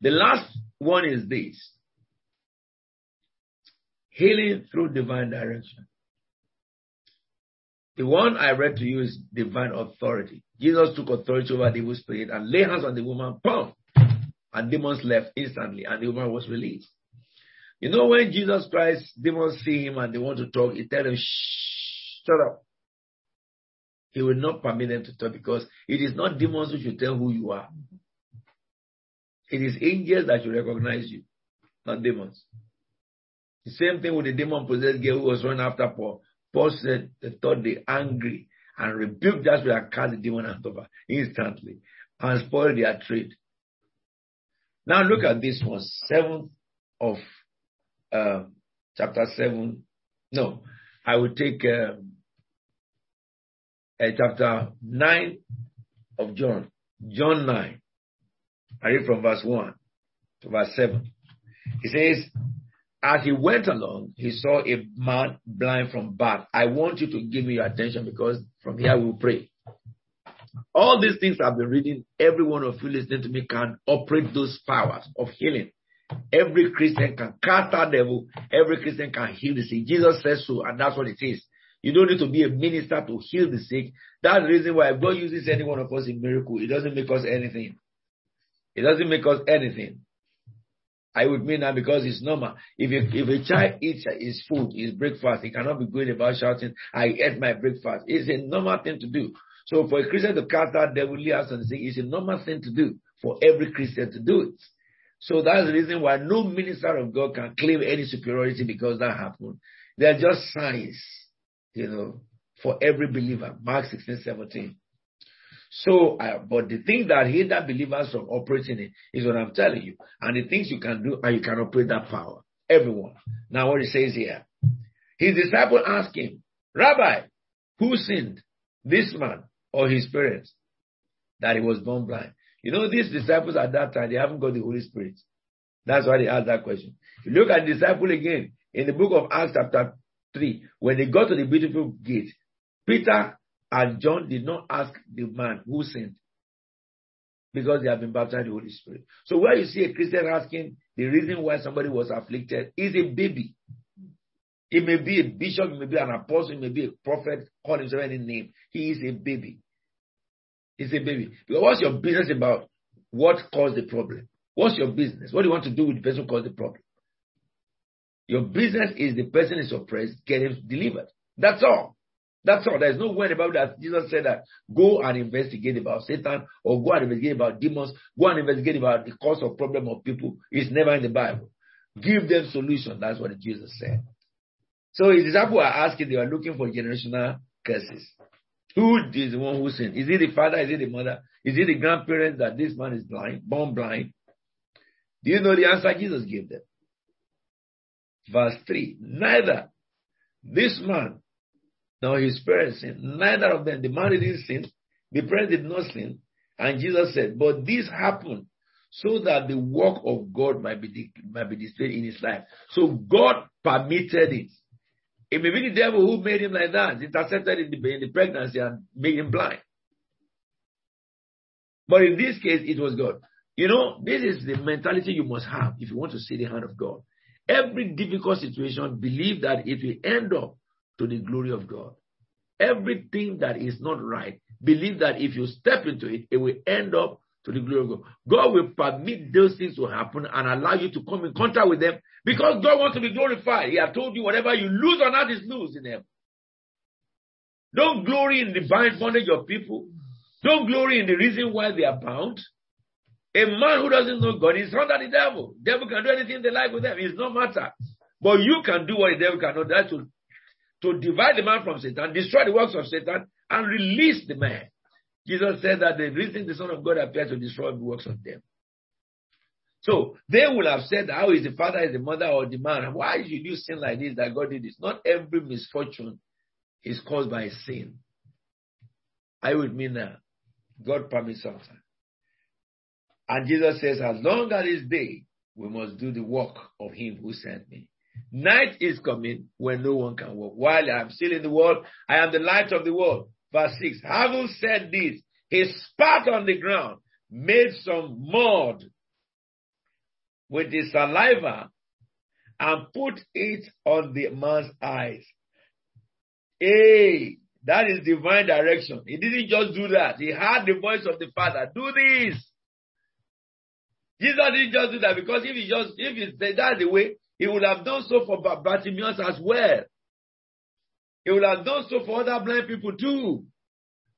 The last one is this healing through divine direction. The one I read to you is divine authority. Jesus took authority over the evil spirit and laid hands on the woman, boom, and demons left instantly, and the woman was released. You know, when Jesus Christ, demons see him and they want to talk, he tell them, shh, shut up. He will not permit them to talk because it is not demons who should tell who you are. It is angels that should recognize you, not demons. The same thing with the demon possessed girl who was running after Paul. Paul said the third day angry and rebuked that spirit and cast the demon out of her instantly and spoiled their trade. Now look at this one, seventh of uh, chapter seven. No, I will take uh, chapter nine of John, John nine. I read from verse one to verse seven. He says, as he went along, he saw a man blind from birth. I want you to give me your attention because from here we'll pray. All these things I've been reading, every one of you listening to me can operate those powers of healing. Every Christian can cast out devil. Every Christian can heal the sick. Jesus says so, and that's what it is. You don't need to be a minister to heal the sick. That's the reason why if God uses any one of us in miracle, it doesn't make us anything. It doesn't make us anything. I would mean that because it's normal. If a, if a child eats his food, his breakfast, he cannot be going about shouting, I ate my breakfast. It's a normal thing to do. So for a Christian to cast out devilly out and say it's a normal thing to do for every Christian to do it. So that's the reason why no minister of God can claim any superiority because that happened. They're just signs, you know, for every believer. Mark 16, 17. So, but the thing that hinder believers from operating it is what I'm telling you. And the things you can do and you can operate that power. Everyone. Now what he says here. His disciple asked him, Rabbi, who sinned? This man or his parents? That he was born blind. You know, these disciples at that time, they haven't got the Holy Spirit. That's why they asked that question. If you look at the disciple again, in the book of Acts chapter 3, when they got to the beautiful gate, Peter and John did not ask the man who sinned. because they have been baptized the Holy Spirit. So where you see a Christian asking the reason why somebody was afflicted is a baby. It may be a bishop, it may be an apostle, it may be a prophet, call himself any name. He is a baby. He's a baby. Because what's your business about what caused the problem? What's your business? What do you want to do with the person who caused the problem? Your business is the person is oppressed, get him delivered. That's all. That's all. There's no word about that. Jesus said that go and investigate about Satan or go and investigate about demons, go and investigate about the cause of problem of people. It's never in the Bible. Give them solution. That's what Jesus said. So his disciples are asking, they are looking for generational curses. Who is the one who sinned? Is it the father? Is it the mother? Is it the grandparents that this man is blind, born blind? Do you know the answer Jesus gave them? Verse 3 Neither this man nor his parents sinned, neither of them, the man didn't sin, the parents did not sin. And Jesus said, But this happened so that the work of God might be, might be displayed in his life. So God permitted it. It may be the devil who made him like that, intercepted in the, in the pregnancy and made him blind. But in this case, it was God. You know, this is the mentality you must have if you want to see the hand of God. Every difficult situation, believe that it will end up to the glory of God. Everything that is not right, believe that if you step into it, it will end up to the glory of God. God will permit those things to happen and allow you to come in contact with them because God wants to be glorified. He has told you whatever you lose on earth is lose in heaven. Don't glory in the bind bondage of people. Don't glory in the reason why they are bound. A man who doesn't know God is under the devil. Devil can do anything they like with them. It's no matter. But you can do what the devil cannot. That's to, to divide the man from Satan, destroy the works of Satan, and release the man. Jesus said that the reason the Son of God appeared to destroy the works of them. So they will have said, How is the father, is the mother, or the man? Why should you sin like this that God did this? Not every misfortune is caused by sin. I would mean that God permits something. And Jesus says, As long as it's day, we must do the work of him who sent me. Night is coming when no one can walk. While I am still in the world, I am the light of the world. Verse 6. Having said this, he spat on the ground, made some mud with his saliva, and put it on the man's eyes. Hey, that is divine direction. He didn't just do that. He heard the voice of the Father. Do this. Jesus didn't just do that because if he just, if he, said that's the way, he would have done so for Bartimaeus as well. He would have done so for other blind people too.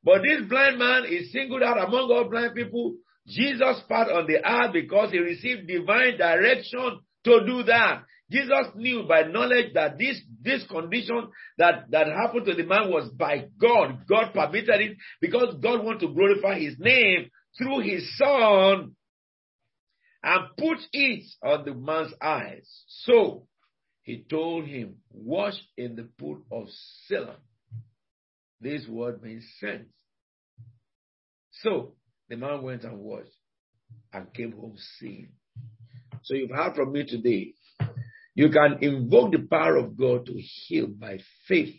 But this blind man is singled out among all blind people. Jesus spat on the earth because he received divine direction to do that. Jesus knew by knowledge that this, this condition that, that happened to the man was by God. God permitted it because God wanted to glorify his name through his son and put it on the man's eyes. So he told him, wash in the pool of Siloam. This word means sense. So the man went and washed and came home seeing. So you've heard from me today. You can invoke the power of God to heal by faith,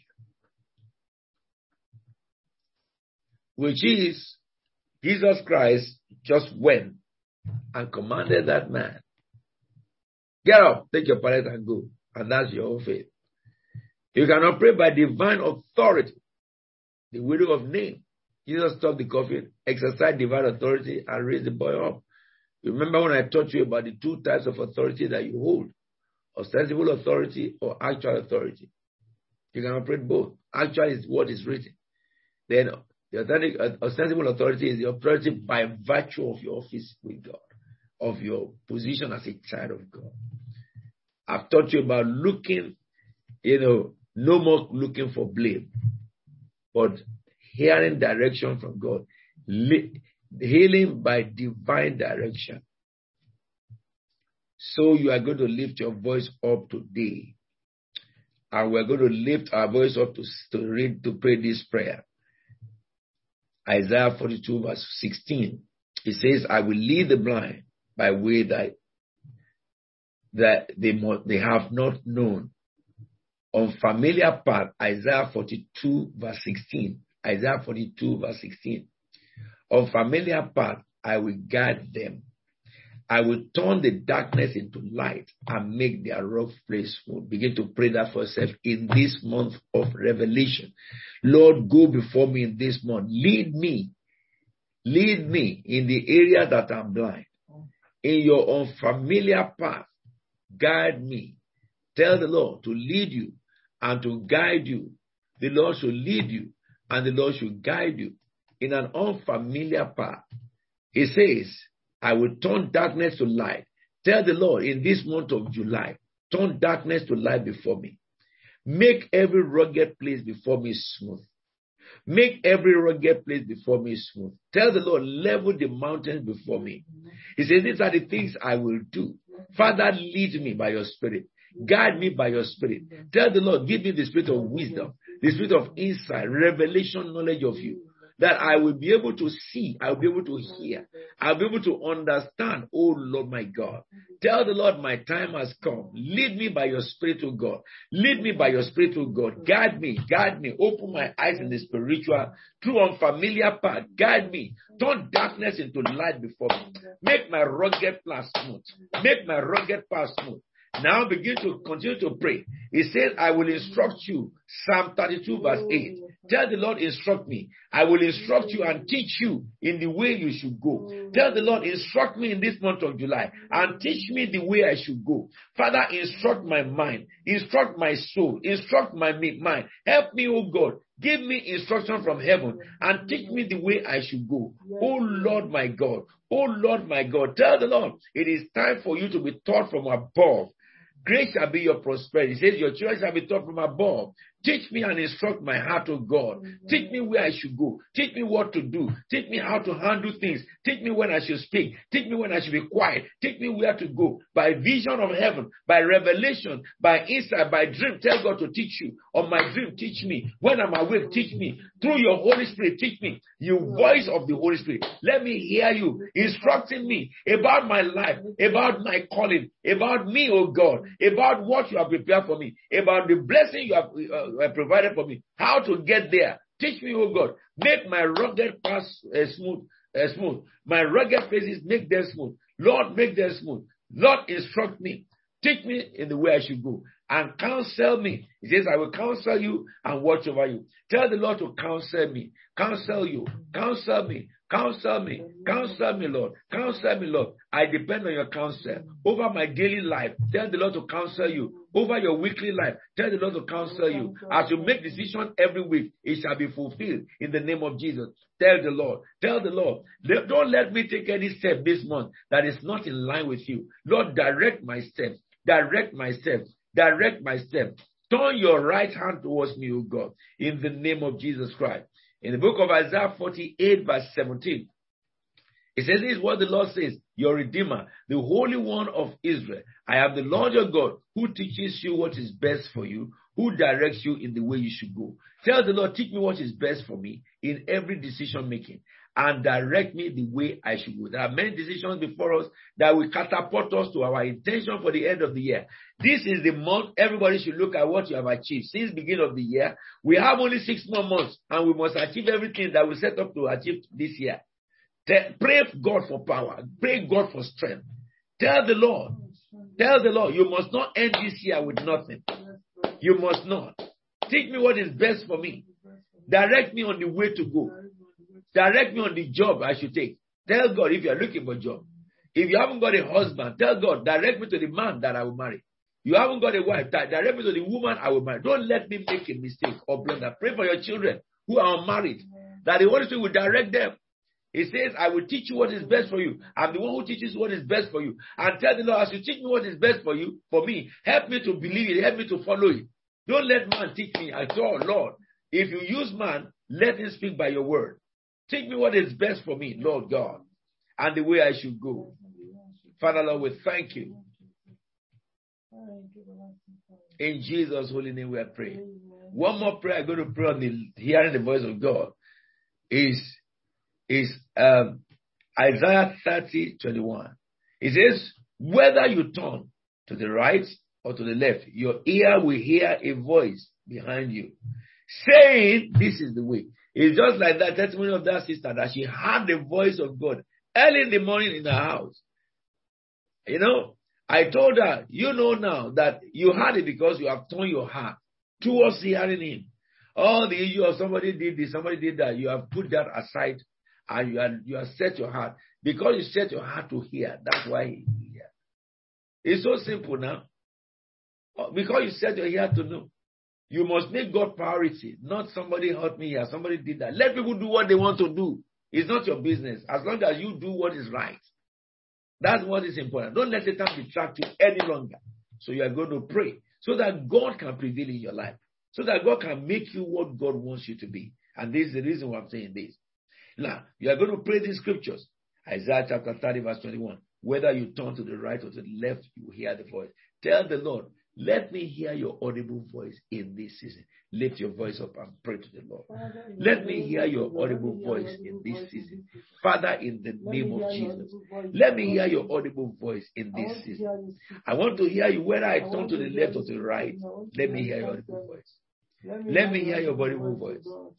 which is Jesus Christ just went and commanded that man, get up, take your pallet and go. And that's your own faith. You can operate by divine authority. The widow of Nain. Jesus stopped the coffin, exercised divine authority, and raised the boy up. Remember when I taught you about the two types of authority that you hold ostensible authority or actual authority. You can operate both. Actual is what is written. Then the authentic, uh, ostensible authority is the authority by virtue of your office with God, of your position as a child of God. I've taught you about looking, you know, no more looking for blame, but hearing direction from God, healing by divine direction. So you are going to lift your voice up today. And we're going to lift our voice up to, to read, to pray this prayer. Isaiah 42 verse 16. It says, I will lead the blind by way that that they, they have not known. Unfamiliar path, Isaiah 42 verse 16. Isaiah 42 verse 16. Unfamiliar path, I will guide them. I will turn the darkness into light and make their rough place smooth. Begin to pray that for yourself in this month of revelation. Lord, go before me in this month. Lead me. Lead me in the area that I'm blind. In your unfamiliar path, guide me. Tell the Lord to lead you and to guide you. The Lord should lead you and the Lord should guide you in an unfamiliar path. He says, I will turn darkness to light. Tell the Lord in this month of July, turn darkness to light before me. Make every rugged place before me smooth. Make every rugged place before me smooth. Tell the Lord, level the mountains before me. He says, These are the things I will do. Father, lead me by your spirit. Guide me by your spirit. Tell the Lord, give me the spirit of wisdom, the spirit of insight, revelation, knowledge of you that I will be able to see, I'll be able to hear, I'll be able to understand. Oh Lord, my God. Tell the Lord, my time has come. Lead me by your spirit, to God. Lead me by your spirit, to God. Guide me, guide me. Open my eyes in the spiritual, through unfamiliar path. Guide me. Turn darkness into light before me. Make my rugged path smooth. Make my rugged path smooth. Now begin to continue to pray. He says, I will instruct you. Psalm 32 verse 8. Tell the Lord, instruct me. I will instruct you and teach you in the way you should go. Tell the Lord, instruct me in this month of July and teach me the way I should go. Father, instruct my mind, instruct my soul, instruct my mind. Help me, oh God. Give me instruction from heaven and teach me the way I should go. Oh Lord, my God. Oh Lord, my God. Tell the Lord, it is time for you to be taught from above. Great shall be your prosperity. He says, Your children shall be taught from above. Teach me and instruct my heart, O God. Teach me where I should go. Teach me what to do. Teach me how to handle things. Teach me when I should speak. Teach me when I should be quiet. Teach me where to go. By vision of heaven, by revelation, by insight, by dream. Tell God to teach you. On my dream, teach me. When I'm awake, teach me. Through your Holy Spirit, teach me. You voice of the Holy Spirit. Let me hear you instructing me about my life, about my calling, about me, oh God, about what you have prepared for me, about the blessing you have uh, uh, provided for me. How to get there. Teach me, oh God. Make my rugged path uh, smooth, uh, smooth. My rugged places, make them smooth. Lord, make them smooth. Lord, instruct me. Teach me in the way I should go and counsel me. He says, I will counsel you and watch over you. Tell the Lord to counsel me, counsel you, counsel me, counsel me, counsel me, Lord, counsel me, Lord. I depend on your counsel over my daily life. Tell the Lord to counsel you over your weekly life. Tell the Lord to counsel you. As you make decision every week, it shall be fulfilled in the name of Jesus. Tell the Lord. Tell the Lord. Don't let me take any step this month that is not in line with you. Lord, direct my steps. Direct my steps. Direct my steps. Turn your right hand towards me, O God, in the name of Jesus Christ. In the book of Isaiah 48, verse 17, it says, This is what the Lord says, your Redeemer, the Holy One of Israel. I am the Lord your God who teaches you what is best for you, who directs you in the way you should go. Tell the Lord, teach me what is best for me in every decision making and direct me the way I should go. There are many decisions before us that will catapult us to our intention for the end of the year. This is the month everybody should look at what you have achieved since beginning of the year. We have only six more months and we must achieve everything that we set up to achieve this year. Pray God for power. Pray God for strength. Tell the Lord. Tell the Lord, you must not end this year with nothing. You must not. Teach me what is best for me. Direct me on the way to go. Direct me on the job I should take. Tell God if you are looking for a job. If you haven't got a husband, tell God, direct me to the man that I will marry. You haven't got a wife, direct me to the woman I will marry. Don't let me make a mistake or blunder. Pray for your children who are unmarried, that the Holy Spirit will direct them. He says, I will teach you what is best for you. I'm the one who teaches what is best for you. And tell the Lord, as you teach me what is best for you, for me, help me to believe it, help me to follow it. Don't let man teach me at all, Lord. If you use man, let him speak by your word. Teach me what is best for me, Lord God, and the way I should go. Father, Lord, we thank you. In Jesus' holy name we are praying. One more prayer I'm going to pray on the hearing the voice of God is, is um, Isaiah 30, 21. It says, whether you turn to the right or to the left, your ear will hear a voice behind you saying, this is the way. It's just like that testimony of that sister that she heard the voice of God early in the morning in the house. You know, I told her, you know now that you had it because you have turned your heart towards hearing him. All the issue of somebody did this, somebody did that, you have put that aside and you have, you have set your heart. Because you set your heart to hear, that's why he hear. It's so simple now. Oh, because you set your heart to know. You must make God priority, not somebody hurt me here, somebody did that. Let people do what they want to do. It's not your business. As long as you do what is right. That's what is important. Don't let Satan distract you any longer. So you are going to pray so that God can prevail in your life. So that God can make you what God wants you to be. And this is the reason why I'm saying this. Now, you are going to pray these scriptures. Isaiah chapter 30, verse 21. Whether you turn to the right or to the left, you hear the voice. Tell the Lord, let me hear your audible voice in this season. Lift your voice up and pray to the Lord. Let me hear your audible voice in this season. Father, in the name of Jesus, let me hear your audible voice in this season. I want to hear you whether I turn to the left or to the right. Let me hear your audible voice. Let me hear your audible voice. Oh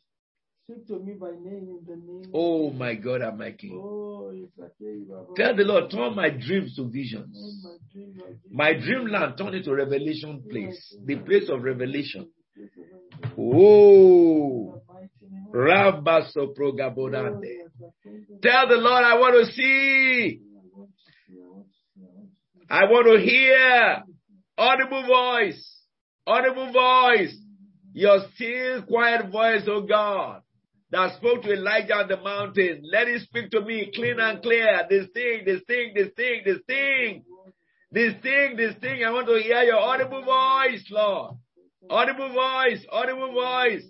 Speak to me by name in the name. Oh my God and my King. Oh, it's okay, Baba. Tell the Lord, turn my dreams to visions. Oh, my dream, my dream. My dreamland, turn it to revelation place, the place of revelation. Place of revelation. Oh, In the mighty name of Rabba Oh, Soprogabodande. yes, I thank you. Tell the Lord, I want to see. I want to see, I want to see, I want to see. I want to hear. Audible voice. Audible voice. Your still quiet voice, oh God, that spoke to Elijah on the mountain. Let it speak to me clean and clear. This thing, this thing, this thing, this thing. This thing, this thing. I want to hear your audible voice, Lord. Audible voice, audible voice.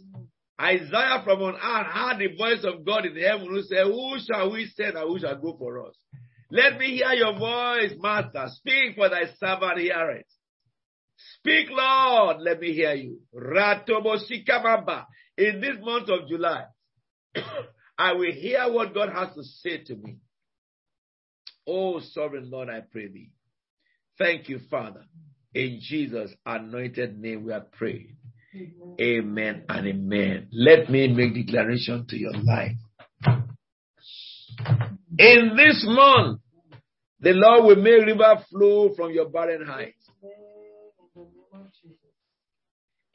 Isaiah from on earth heard the voice of God in heaven who said, Who shall we send and who shall go for us? Let me hear your voice, Master. Speak for thy servant heareth. Speak, Lord. Let me hear you. In this month of July, I will hear what God has to say to me. Oh, sovereign Lord, I pray thee. Thank you, Father. In Jesus' anointed name we are praying. Amen. Amen and amen. Let me make declaration to your life. In this month, the Lord will make river flow from your barren heights.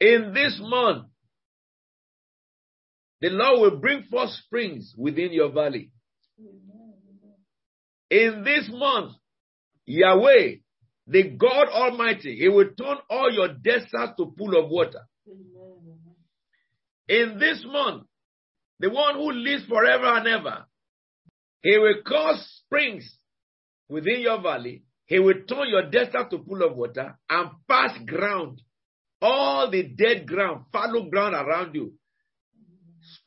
In this month, the Lord will bring forth springs within your valley. In this month, Yahweh, the God Almighty, He will turn all your deserts to pool of water. In this month, the one who lives forever and ever, He will cause springs within your valley. He will turn your desert to pool of water and pass ground, all the dead ground, fallow ground around you.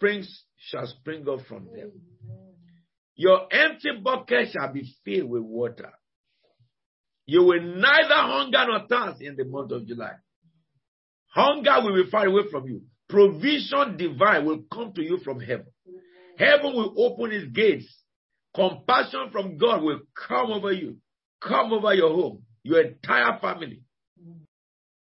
Springs shall spring up from them. Your empty bucket shall be filled with water. You will neither hunger nor thirst in the month of July. Hunger will be far away from you. Provision divine will come to you from heaven. Heaven will open its gates. Compassion from God will come over you, come over your home, your entire family.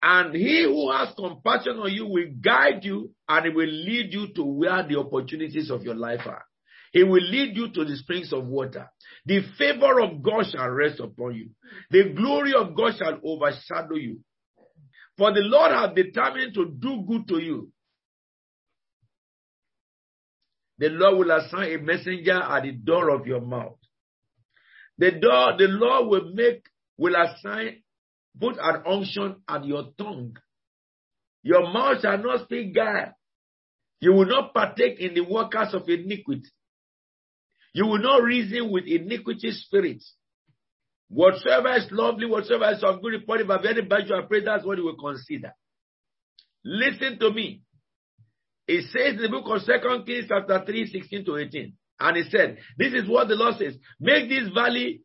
And he who has compassion on you will guide you and he will lead you to where the opportunities of your life are. He will lead you to the springs of water. The favor of God shall rest upon you. The glory of God shall overshadow you. For the Lord has determined to do good to you. The Lord will assign a messenger at the door of your mouth. The door, the Lord will make, will assign, put an unction at your tongue. Your mouth shall not speak guile. You will not partake in the workers of iniquity. You will not reason with iniquity spirits. Whatsoever is lovely, whatsoever is of good report, if I've any virtue, I pray that's what you will consider. Listen to me. It says in the book of Second Kings, chapter 3, 16 to 18. And it said, This is what the Lord says Make this valley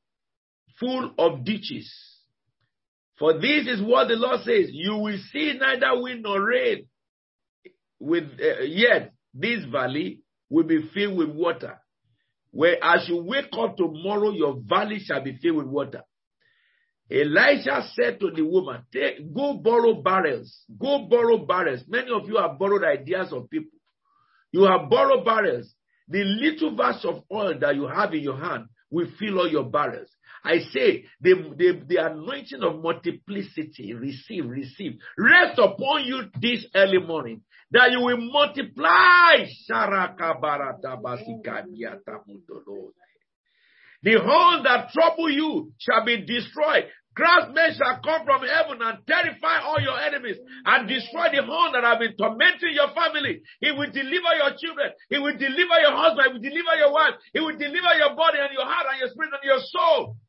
full of ditches. For this is what the Lord says You will see neither wind nor rain. With, uh, yet, this valley will be filled with water. Where as you wake up tomorrow, your valley shall be filled with water. Elisha said to the woman, Take, Go borrow barrels. Go borrow barrels. Many of you have borrowed ideas of people. You have borrowed barrels. The little vase of oil that you have in your hand, will fill all your barrels. I say the, the, the anointing of multiplicity, receive, receive, rest upon you this early morning that you will multiply. The horn that trouble you shall be destroyed. Craftsmen shall come from heaven and terrify all your enemies and destroy the horn that have been tormenting your family. He will deliver your children. He will deliver your husband. He will deliver your wife. He will deliver your body and your heart and your spirit and your soul.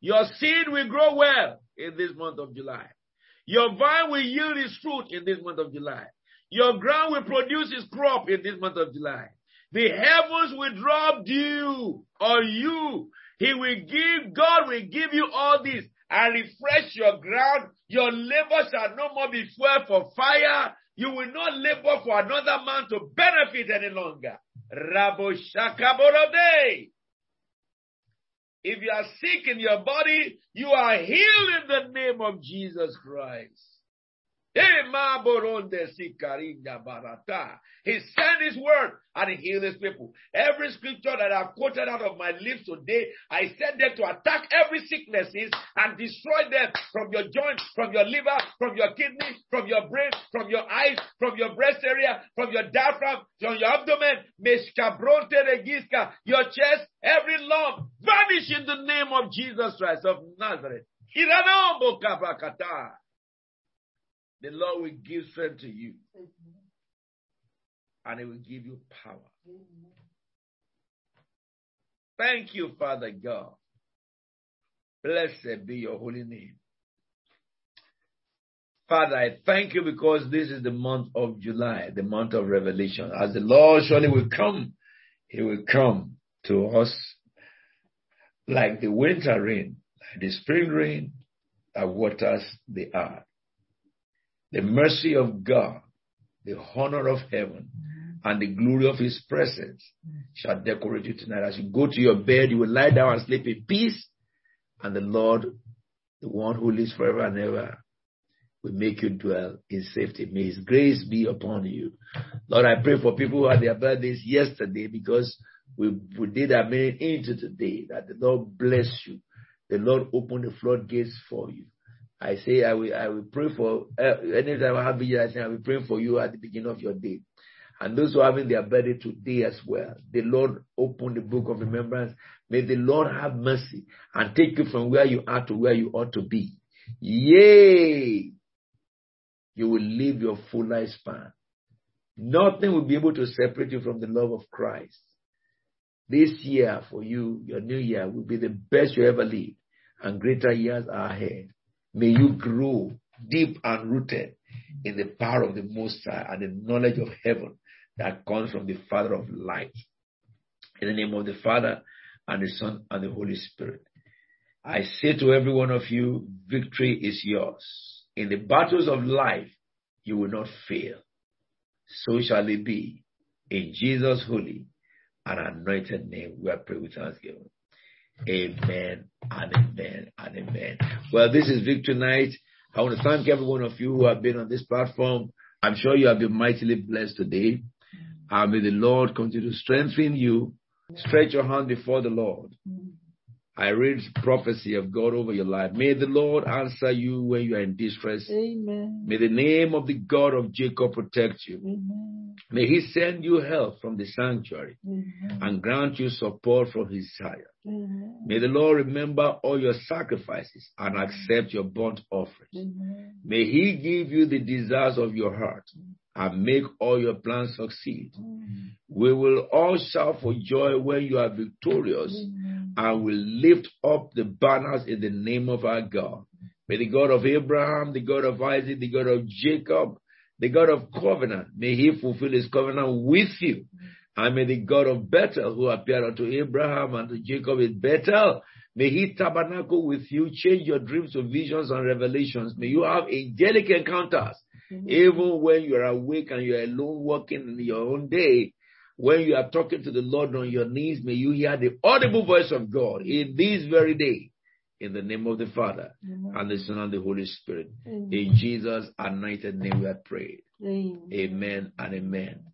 Your seed will grow well in this month of July. Your vine will yield its fruit in this month of July. Your ground will produce its crop in this month of July. The heavens will drop dew on you. He will give, God will give you all this and refresh your ground. Your labor shall no more be fuel for fire. You will not labor for another man to benefit any longer. If you are sick in your body, you are healed in the name of Jesus Christ. He sent his word and he healed his people. Every scripture that I've quoted out of my lips today, I sent them to attack every sicknesses and destroy them from your joints, from your liver, from your kidney, from your brain, from your eyes, from your breast area, from your diaphragm, from your abdomen, your chest, every lump, vanish in the name of Jesus Christ of Nazareth. The Lord will give strength to you and He will give you power. Thank you, Father God. Blessed be your holy name. Father, I thank you because this is the month of July, the month of revelation. As the Lord surely will come, He will come to us like the winter rain, like the spring rain that waters the earth. The mercy of God, the honor of heaven, and the glory of his presence shall decorate you tonight. As you go to your bed, you will lie down and sleep in peace, and the Lord, the one who lives forever and ever, will make you dwell in safety. May his grace be upon you. Lord, I pray for people who had their birthdays yesterday because we, we did our minute into today, that the Lord bless you. The Lord open the floodgates for you. I say I will I will pray for uh, anytime I have vision, I say I will pray for you at the beginning of your day. And those who are having their birthday today as well. The Lord open the book of remembrance. May the Lord have mercy and take you from where you are to where you ought to be. Yay! You will live your full lifespan. Nothing will be able to separate you from the love of Christ. This year for you, your new year, will be the best you ever lived, and greater years are ahead. May you grow deep and rooted in the power of the Most High and the knowledge of heaven that comes from the Father of light. In the name of the Father and the Son and the Holy Spirit. I say to every one of you, victory is yours. In the battles of life, you will not fail. So shall it be. In Jesus' holy and anointed name, we are praying with thanksgiving. Amen and amen and amen. Well, this is Victory Night. I want to thank every one of you who have been on this platform. I'm sure you have been mightily blessed today. And may the Lord continue to strengthen you. Stretch your hand before the Lord. I read prophecy of God over your life. May the Lord answer you when you are in distress. Amen. May the name of the God of Jacob protect you. Amen. May he send you help from the sanctuary Amen. and grant you support from his side. May the Lord remember all your sacrifices and accept your burnt offerings. Amen. May he give you the desires of your heart and make all your plans succeed. Mm. We will all shout for joy when you are victorious Amen. and will lift up the banners in the name of our God. May the God of Abraham, the God of Isaac, the God of Jacob, the God of covenant, may he fulfill his covenant with you. And may the God of Bethel, who appeared unto Abraham and to Jacob in Bethel, may he tabernacle with you, change your dreams to visions and revelations. May you have angelic encounters, even when you are awake and you are alone walking in your own day. When you are talking to the Lord on your knees, may you hear the audible voice of God in this very day. In the name of the Father, Amen. and the Son, and the Holy Spirit. Amen. In Jesus' anointed name we have prayed. Amen. Amen and amen.